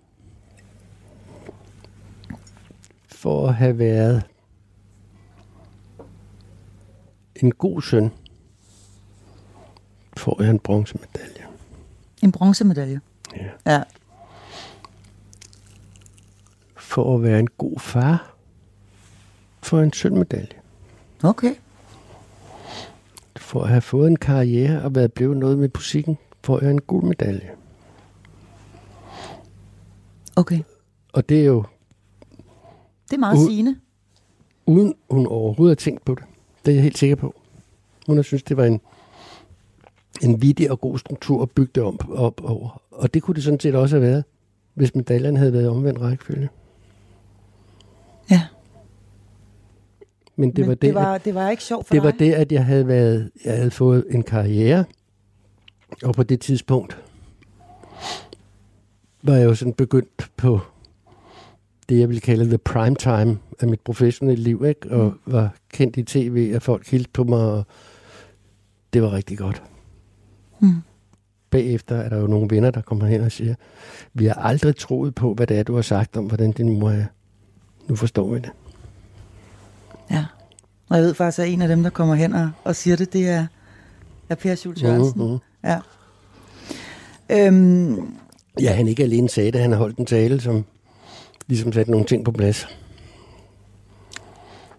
For at have været en god søn, får jeg en bronzemedalje. En bronzemedalje. Ja. Ja. For at være en god far, får jeg en sølvmedalje. Okay. For at have fået en karriere og været blevet noget med musikken, får jeg en guldmedalje. Okay. Og det er jo Det er meget Ud- sigende. uden hun overhovedet har tænkt på det. Det er jeg helt sikker på. Hun har synes, det var en, en vittig og god struktur at bygge det om, op over. Og det kunne det sådan set også have været, hvis medaljen havde været omvendt rækkefølge. Men det Men var det, det, at- var, det var ikke sjovt for det var dig. det, at jeg havde været, jeg havde fået en karriere, og på det tidspunkt var jeg jo sådan begyndt på det, jeg ville kalde the prime time af mit professionelle liv, ikke? og Mm. var kendt i tv, at folk hilste på mig, og det var rigtig godt. Mm. Bagefter er der jo nogle venner, der kommer hen og siger, vi har aldrig troet på, hvad det er, du har sagt om, hvordan din mor er. Nu forstår vi det. Ja. Og jeg ved faktisk, at en af dem, der kommer hen og, og siger det, det er, er Per Schultz Jørgensen. Mhm. Ja. Øhm, Ja, han ikke alene sagde det, han har holdt en tale, som ligesom satte nogle ting på plads.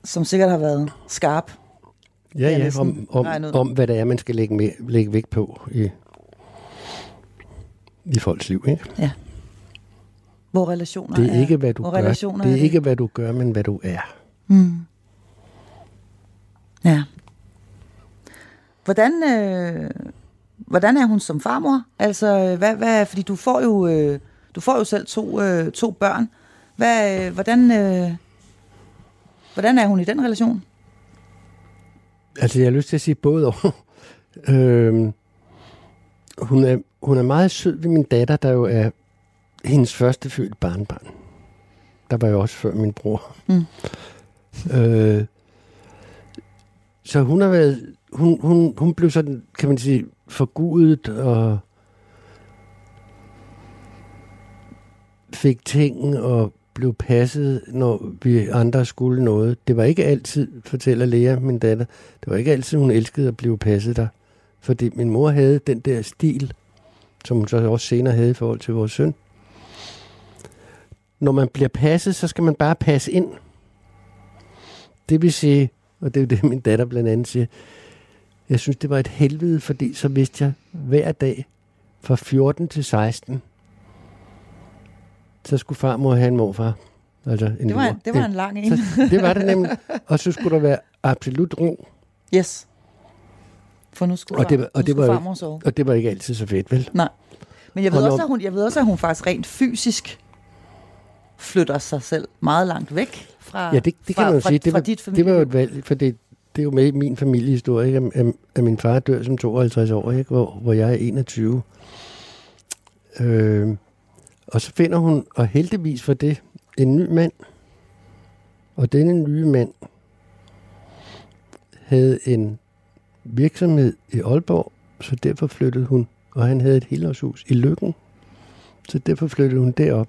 som sikkert har været skarp. Ja, ja, om, om, om hvad det er, man skal lægge, med, lægge vægt på i, i folks liv. Ikke? Hvor relationer Det er ikke, hvad du hvor gør. Det er det. ikke, hvad du gør, men hvad du er. Mm. Ja. Hvordan, øh, hvordan er hun som farmor? Altså, hvad, hvad, fordi du får jo, øh, du får jo selv to, øh, to børn. Hvad, øh, hvordan, øh, hvordan er hun i den relation? Altså, jeg har lyst til at sige både og. øhm, hun, er, hun er meget sød ved min datter, der jo er hendes første født barnbarn. Der var jo også før min bror. Mm. Øh, så hun har været, hun, hun, hun blev sådan, kan man sige, forgudet og fik ting og blev passet, når vi andre skulle noget. Det var ikke altid, fortæller Lea, min datter, det var ikke altid, hun elskede at blive passet der. Fordi min mor havde den der stil, som hun så også senere havde i forhold til vores søn. når man bliver passet, så skal man bare passe ind. Det vil sige, og det er jo det, min datter blandt andet siger, jeg synes, det var et helvede, fordi så vidste jeg hver dag fra 14 til 16, så skulle farmor have en morfar. Altså en Det var, mor. det var en lang en. Så, det var det nemlig. Og så skulle der være absolut ro. Yes. For nu skulle, Og det var- og det var. Og det var ikke altid så fedt, vel? Nej. Men jeg ved, Og når- også, at hun, jeg ved også, at hun faktisk rent fysisk flytter sig selv meget langt væk fra, Ja, det, det fra, kan man jo fra, sige. Det var, dit det familie. var jo et valg, for det, det er jo med i min familiehistorie, ikke? At, at min far dør som 52 år, ikke? Hvor, hvor jeg er 21. Øh, og så finder hun, og heldigvis for det, en ny mand. Og denne nye mand havde en virksomhed i Aalborg, så derfor flyttede hun, og han havde et helårshus i Lykken, så derfor flyttede hun derop.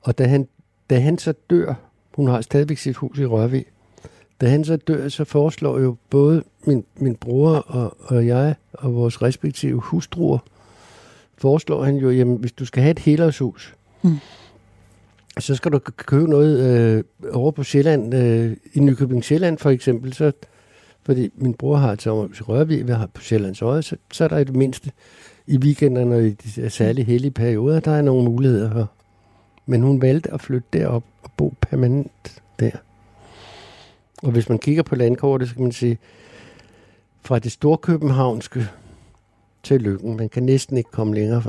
Og da han, da han så dør, hun har stadigvæk sit hus i Rørvig, da han så dør, så foreslår jo både min, min bror og, og jeg og vores respektive hustruer, foreslår han jo, jamen hvis du skal have et helårshus, Mm. så skal du købe noget øh, over på Sjælland, øh, i Nykøbing Sjælland for eksempel, så, fordi min bror har et sommerhus i Rørvig, vi har på Sjællands Øje, så, så er der i det mindste i weekenderne og i de der særlig hellige perioder, der er nogle muligheder her. Men hun valgte at flytte derop og bo permanent der. Og hvis man kigger på landkortet, så kan man sige, fra det storkøbenhavnske til Lykken, man kan næsten ikke komme længere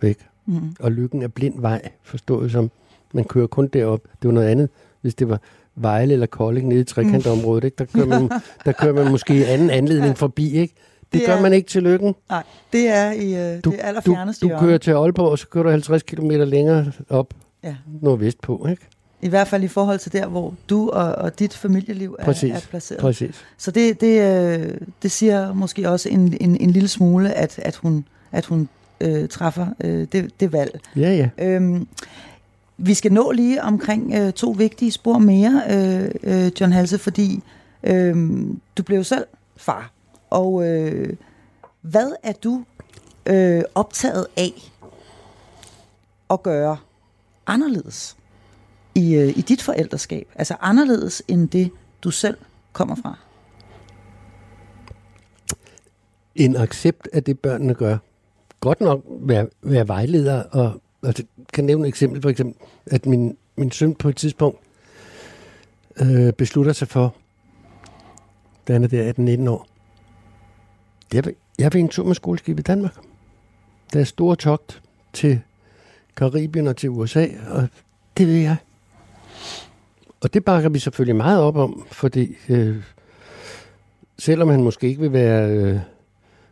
væk. Mm. Og Lykken er blind vej, forstået som, man kører kun derop. Det var noget andet, hvis det var Vejle eller Kolding nede i trekantområdet. Ikke? Der, kører man, der kører man måske anden anledning forbi. Ikke? Det, Det gør er- man ikke til Lykken. Nej, det er i øh, Du, det du, allerfjerneste du hjørne. kører til Aalborg, og så kører du 50 km længere op Ja. nordvest på. Ikke? I hvert fald i forhold til der, hvor du og, og dit familieliv er, Præcis. er placeret. Præcis. Så det, det, øh, det siger måske også en, en, en lille smule, at, at hun, at hun øh, træffer øh, det, det valg. Ja, ja. Øhm, vi skal nå lige omkring øh, to vigtige spor mere, øh, øh, John Halse, fordi øh, du blev selv far. Og øh, hvad er du øh, optaget af at gøre anderledes i, øh, i dit forældreskab? Altså anderledes end det, du selv kommer fra? En accept af det, børnene gør. Godt nok være, være vejleder, og, og det kan nævne et eksempel, for eksempel, at min, min søn på et tidspunkt øh, beslutter sig for, da han er der 18-19 år, jeg jeg vil en tur med skoleskib i Danmark. Der er store togt til Karibien og til USA, og det vil jeg. Og det bakker vi selvfølgelig meget op om, fordi øh, selvom han måske ikke vil være øh,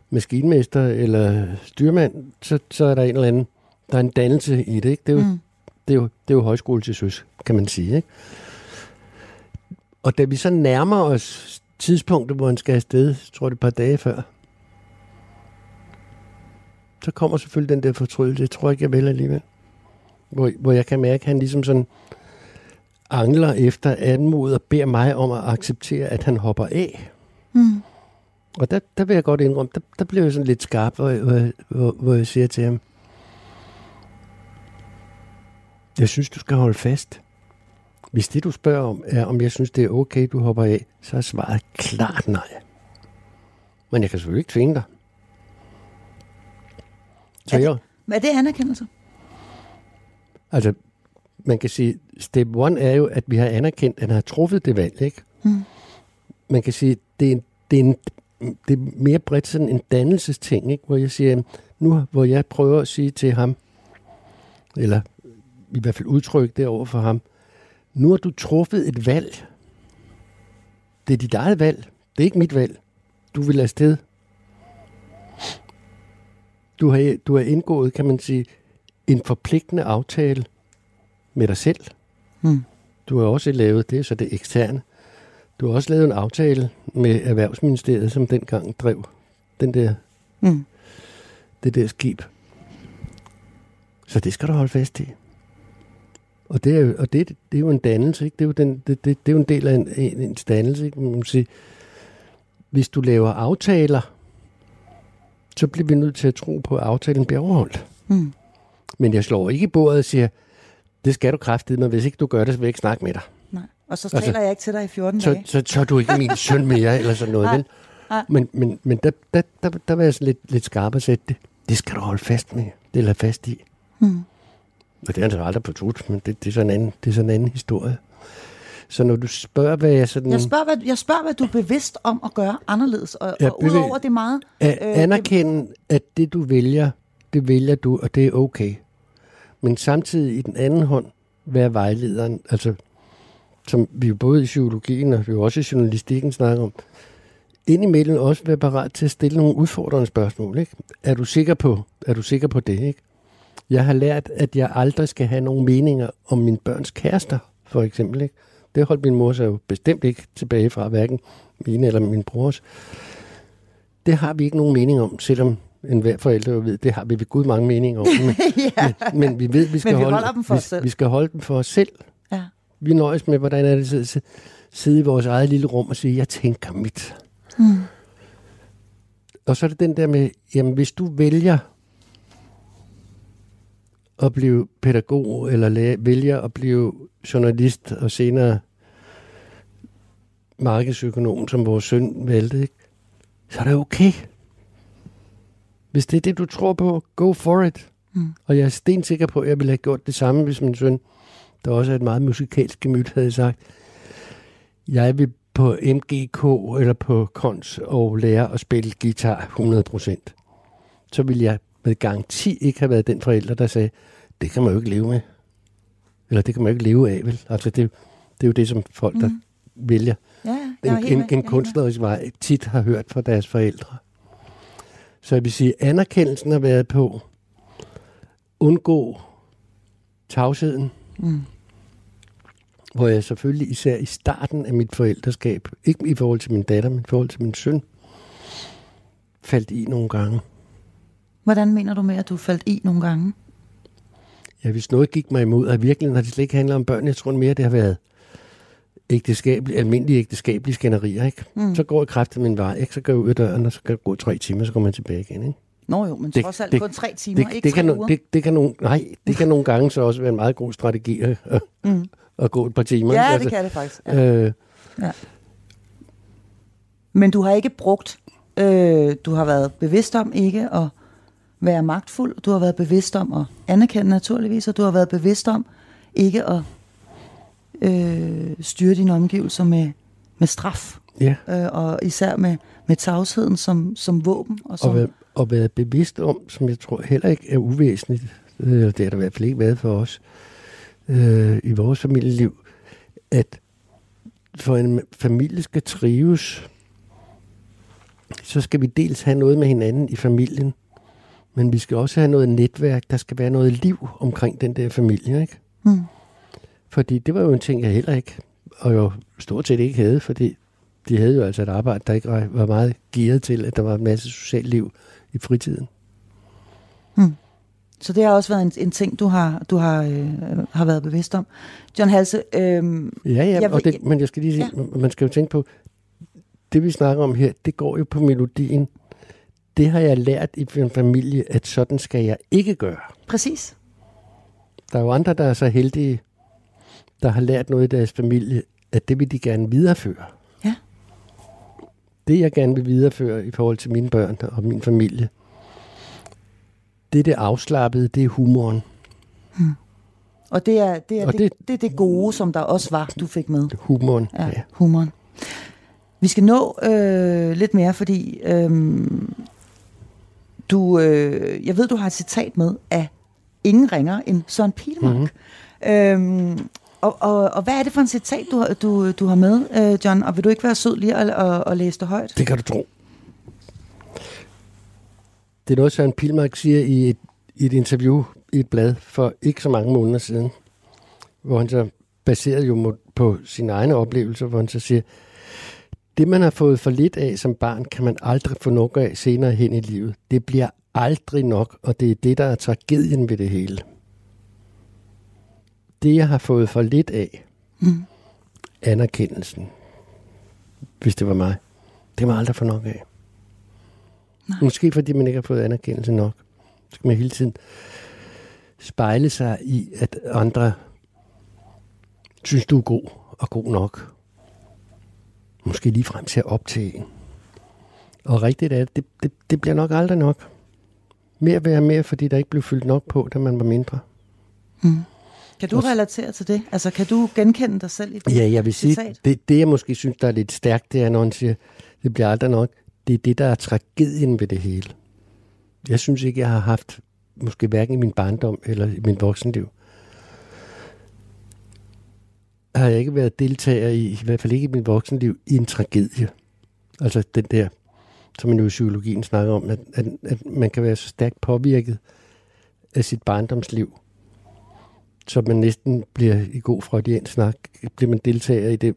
maskinmester eller styrmand, så, så er der en eller anden, der er en dannelse i det. Ikke? Det, er jo, mm. det, er jo, det er jo højskole til søs, kan man sige. Ikke? Og da vi så nærmer os tidspunktet, hvor han skal afsted, tror det et par dage før, så kommer selvfølgelig den der fortrydelse. Jeg tror ikke, jeg vil alligevel. Hvor, hvor jeg kan mærke, at han ligesom sådan angler efter anmod og beder mig om at acceptere, at han hopper af. Mm. Og der, der vil jeg godt indrømme, der, der bliver jeg sådan lidt skarp, hvor, hvor, hvor, hvor jeg siger til ham, jeg synes, du skal holde fast. Hvis det, du spørger om, er, om jeg synes, det er okay, du hopper af, så er svaret klart nej. Men jeg kan selvfølgelig ikke tvinge dig. Så det- jeg, Er det anerkendelse? altså, man kan sige, step one er jo, at vi har anerkendt, at han har truffet det valg, ikke? Mm. Man kan sige, det er, en, det er, en, det er mere bredt sådan en dannelsesting, ikke? Hvor jeg siger, nu hvor jeg prøver at sige til ham, eller i hvert fald udtrykke det over for ham, nu har du truffet et valg. Det er dit eget valg. Det er ikke mit valg. Du vil afsted. Du har, du har indgået, kan man sige, en forpligtende aftale med dig selv. Mm. Du har også lavet, det er så det eksterne, du har også lavet en aftale med Erhvervsministeriet, som dengang drev den der, Mm. det der skib. Så det skal du holde fast i. Og det er jo, og det, det er jo en dannelse, ikke? Det er jo, den, det, det, det er jo en del af en, en, en dannelse, ikke? Man sige, hvis du laver aftaler, så bliver vi nødt til at tro på, at aftalen bliver overholdt. Mm. Men jeg slår ikke i bordet og siger, det skal du kraftedeme, men hvis ikke du gør det, så vil jeg ikke snakke med dig. Nej. Og så Altså, taler jeg ikke til dig i 14 Så, dage. så, så er du ikke min søn mere, eller sådan noget. Nej, vel? nej. Men, men, men der, der, der, der var jeg sådan lidt, lidt skarp og sætte det. Det skal du holde fast med. Det er lade fast i. Mm. Og det er han så aldrig fortrudt, men det, det, er sådan en anden, det er sådan en anden historie. Så når du spørger, hvad jeg sådan... Jeg spørger, hvad, jeg spørger, hvad du er bevidst om at gøre anderledes. Og, Ja, og udover det meget... At øh, anerkende, at det du vælger, det vælger du, og det er okay. Men samtidig i den anden hånd, være vejlederen, altså som vi jo både i psykologien og vi jo også i journalistikken snakker om, indimellem også være parat til at stille nogle udfordrende spørgsmål. Ikke? Er, du sikker på, er du sikker på det? Ikke? Jeg har lært, at jeg aldrig skal have nogle meninger om mine børns kærester, for eksempel. Ikke? Det holdt min mor sig jo bestemt ikke tilbage fra, hverken mine eller min brors. Det har vi ikke nogen mening om, selvom enhver forælder jo ved, det har vi ved Gud mange meninger om. Men, ja. men, men vi ved, vi skal, vi holde, dem for vi, os selv. vi skal holde dem for os selv. ja. Vi nøjes med, hvordan er det at sidde i vores eget lille rum og sige, jeg tænker mit. Mm. Og så er det den der med, jamen hvis du vælger at blive pædagog, eller læ- vælger at blive journalist, og senere markedsøkonom, som vores søn valgte, ikke? så er det okay. Hvis det er det, du tror på, go for it. Mm. Og jeg er stensikker på, at jeg ville have gjort det samme, hvis min søn, der også er et meget musikalsk gemyt, havde sagt, jeg vil på MGK eller på Kons og lære at spille guitar 100%. Så ville jeg med garanti ikke have været den forælder, der sagde, det kan man jo ikke leve med. Eller det kan man jo ikke leve af, vel? Altså det, det er jo det, som folk, der Mhm. vælger Ja, ja, en, en, en kunstnerisk vej, tit har hørt fra deres forældre. Så jeg vil sige, anerkendelsen har været på undgå tavsheden. Mm. hvor jeg selvfølgelig især i starten af mit forældreskab, ikke i forhold til min datter, men i forhold til min søn, faldt i nogle gange. Hvordan mener du med, at du faldt i nogle gange? Ja, hvis noget gik mig imod, og virkelig har det slet ikke handlet om børn, jeg tror mere, det har været ægteskabelig, almindelige ægteskabelige skænderier, ikke? Mm. Så går jeg kraftigt min vej, ikke? Så går jeg ud af døren, og så kan det gå tre timer, så kommer man tilbage igen, ikke? Nå jo, men Det- trods alt det- kun tre timer, det, ikke det, kan, uger. det, det kan nogle, nej, det kan nogle gange så også være en meget god strategi at, at, Mm. at gå et par timer. Ja, ikke? det kan det faktisk. Ja. Øh, Men du har ikke brugt, øh, du har været bevidst om ikke at være magtfuld, du har været bevidst om at anerkende naturligvis, og du har været bevidst om ikke at øh, styre dine omgivelser med, med straf, ja, øh, og især med, med tavsheden som, som våben. Og som, og, være, og være bevidst om, som jeg tror heller ikke er uvæsentligt, øh, det har der i hvert fald ikke været for os øh, i vores familieliv, at for en familie skal trives, så skal vi dels have noget med hinanden i familien, men vi skal også have noget netværk, der skal være noget liv omkring den der familie, ikke? mm, Fordi det var jo en ting, jeg heller ikke, og jo stort set ikke havde, fordi de havde jo altså et arbejde, der ikke var- meget gearet til, at der var en masse socialt liv i fritiden. så det har også været en, en ting, du har, du har, øh, har været bevidst om. John Halse, øh, Ja, ja, Jeg og det, men jeg skal lige sige, ja. man skal jo tænke på, det vi snakker om her, det går jo på melodien. Det har jeg lært i en familie, at sådan skal jeg ikke gøre. præcis. Der er jo andre, der er så heldige, der har lært noget i deres familie, at det vil de gerne videreføre. Ja. Det, jeg gerne vil videreføre i forhold til mine børn og min familie, det er det afslappede, det er humoren. Og det er det, er Og det- det, det, er det gode, som der også var, du fik med. Humoren, Ja, ja. humoren. Vi skal nå øh, lidt mere, fordi øh, du, øh, jeg ved, du har et citat med af ingen ringer end Søren Pilmark. Mm-hmm. Øh, og, og, og hvad er det for en citat, du, har- du, du har med, øh, John? Og vil du ikke være sød lige at, at, at læse det højt? Det kan du tro. Det er noget, Søren Pilmark siger i et, i et interview i et blad for ikke så mange måneder siden, hvor han så baseret jo på sine egne oplevelser, hvor han så siger, det man har fået for lidt af som barn, kan man aldrig få nok af senere hen i livet. Det bliver aldrig nok, og det er det, der er tragedien ved det hele. Det, jeg har fået for lidt af, Mm. anerkendelsen, hvis det var mig, det jeg aldrig få nok af. Nej. Måske fordi man ikke har fået anerkendelse nok. Så skal man hele tiden spejle sig i, at andre synes, du er god og god nok. Måske lige frem til at optage. Og rigtigt er, det, det, det bliver nok aldrig nok. Mere være mere, fordi der ikke blev fyldt nok på, da man var mindre. Mm. Kan du relatere til det? Altså, kan du genkende dig selv i det Ja, jeg vil sige, citat? det, det jeg måske synes, der er lidt stærkt, det er, når han siger, det bliver aldrig nok. Det er det, der er tragedien ved det hele. Jeg synes ikke, jeg har haft, måske hverken i min barndom eller i min voksenliv, har jeg ikke været deltager i, i hvert fald ikke i min voksenliv, i en tragedie. Altså den der, som man jo i psykologien snakker om, at, at, at man kan være så stærkt påvirket af sit barndomsliv, så man næsten bliver i god freudian snak, bliver man deltager i det,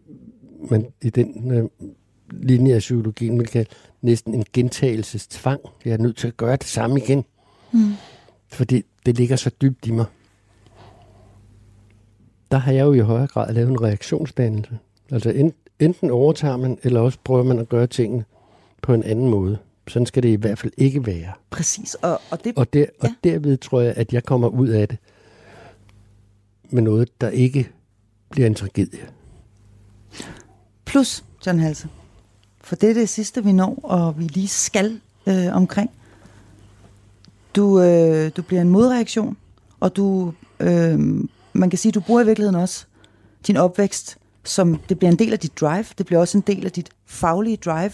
man, i den øh, linje af psykologien, man kan næsten en gentagelsestvang. Jeg er nødt til at gøre det samme igen. Mm. Fordi det ligger så dybt i mig. Der har jeg jo i højere grad lavet en reaktionsdannelse. Altså en, enten overtager man, eller også prøver man at gøre tingene på en anden måde. Sådan skal det i hvert fald ikke være. Præcis, og, og det... Og, der, og Ja. derved tror jeg, at jeg kommer ud af det med noget, der ikke bliver en tragedie. Plus, John Halse, for det er det sidste, vi når, og vi lige skal øh, omkring. Du, øh, du bliver en modreaktion, og du, øh, man kan sige, du bruger i virkeligheden også din opvækst, som det bliver en del af dit drive, det bliver også en del af dit faglige drive.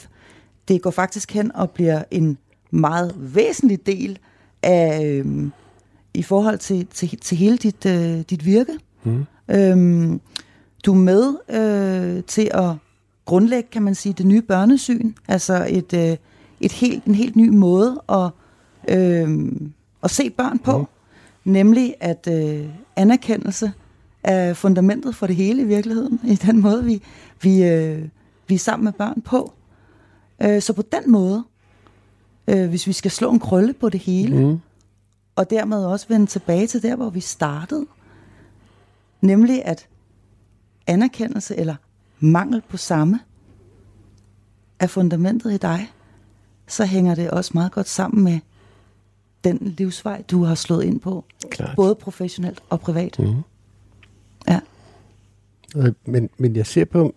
Det går faktisk hen og bliver en meget væsentlig del af, øh, i forhold til, til, til hele dit, øh, dit virke. Mm. Øhm, du er med øh, til at grundlægge, kan man sige, det nye børnesyn. Altså et, øh, et helt, en helt ny måde at, øh, at se børn på. Mm. Nemlig at øh, anerkendelse er fundamentet for det hele i virkeligheden. I den måde, vi, vi, øh, vi er sammen med børn på. Øh, så på den måde, øh, hvis vi skal slå en krølle på det hele, Mm. og dermed også vende tilbage til der, hvor vi startede. Nemlig at anerkendelse eller mangel på samme er fundamentet i dig, så hænger det også meget godt sammen med den livsvej, du har slået ind på, Klart. både professionelt og privat. Mm. Ja. Øh, Men, men jeg ser på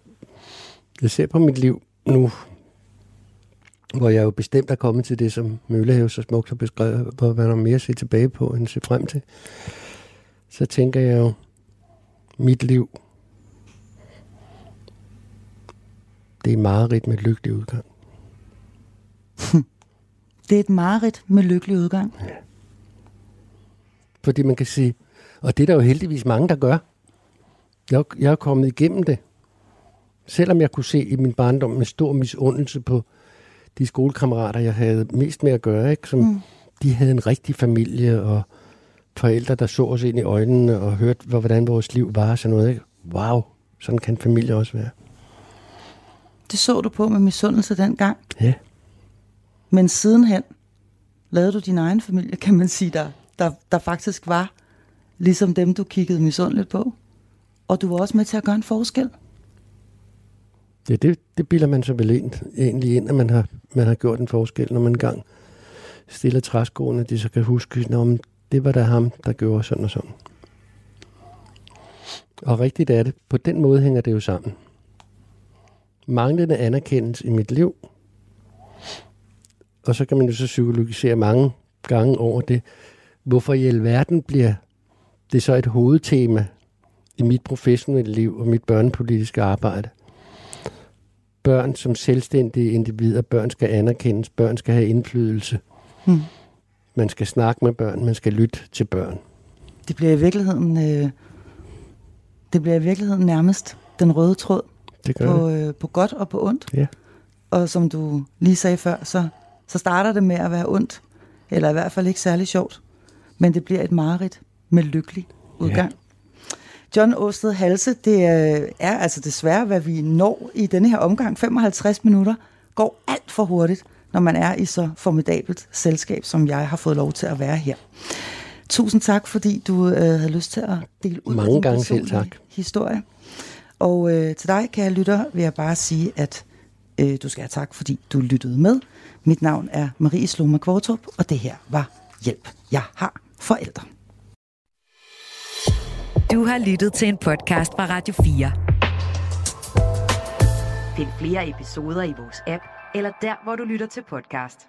jeg ser på mit liv nu, hvor jeg jo bestemt er kommet til det, som Møllehave så smukt har beskrevet, hvor man har mere at se tilbage på, end at se frem til. Så tænker jeg jo, mit liv, det er meget med lykkelig udgang. Det er et mareridt med lykkelig udgang. Fordi man kan sige, og det er der jo heldigvis mange, der gør. Jeg, er- jeg er kommet igennem det. Selvom jeg kunne se i min barndom med stor misundelse på de skolekammerater, jeg havde mest med at gøre, ikke? som mm. de havde en rigtig familie og forældre, der så os ind i øjnene og hørte, hvor- hvordan vores liv var og sådan noget. Ikke? Wow, sådan kan familie også være. Det så du på med misundelse dengang. Ja. Men sidenhen lavede du din egen familie, kan man sige, der, der, der faktisk var ligesom dem, du kiggede misundeligt på. Og du var også med til at gøre en forskel. Ja, det, det bilder man sig vel ind, egentlig ind, at man har, man har gjort en forskel, når man engang stiller træskoene, de så kan huske, om det var da ham, der gjorde sådan og sådan. Og rigtigt er det. På den måde hænger det jo sammen. Manglende anerkendelse i mit liv, og så kan man jo så psykologisere mange gange over det. Hvorfor i alverden bliver det så et hovedtema i mit professionelle liv og mit børnepolitiske arbejde? børn som selvstændige individer. Børn skal anerkendes, børn skal have indflydelse. Hmm. Man skal snakke med børn, man skal lytte til børn. Det bliver i virkeligheden, øh, det bliver i virkeligheden nærmest den røde tråd Det gør på, øh, på godt og på ondt. Ja. Og som du lige sagde før, så, så starter det med at være ondt, eller i hvert fald ikke særlig sjovt, men det bliver et mareridt med lykkelig udgang. Ja. John Åsted Halse, det øh, er altså desværre, hvad vi når i denne her omgang. 55 minutter går alt for hurtigt, når man er i så formidabelt selskab, som jeg har fået lov til at være her. Tusind tak, fordi du øh, havde lyst til at dele ud Mange af din gange selv tak. historie. Og øh, til dig, kære lytter, vil jeg bare sige, at øh, du skal have tak, fordi du lyttede med. Mit navn er Marie Sloma Kvartrup, og det her var Hjælp. Jeg har forældre. Du har lyttet til en podcast fra Radio 4. Find flere episoder i vores app, eller der, hvor du lytter til podcast.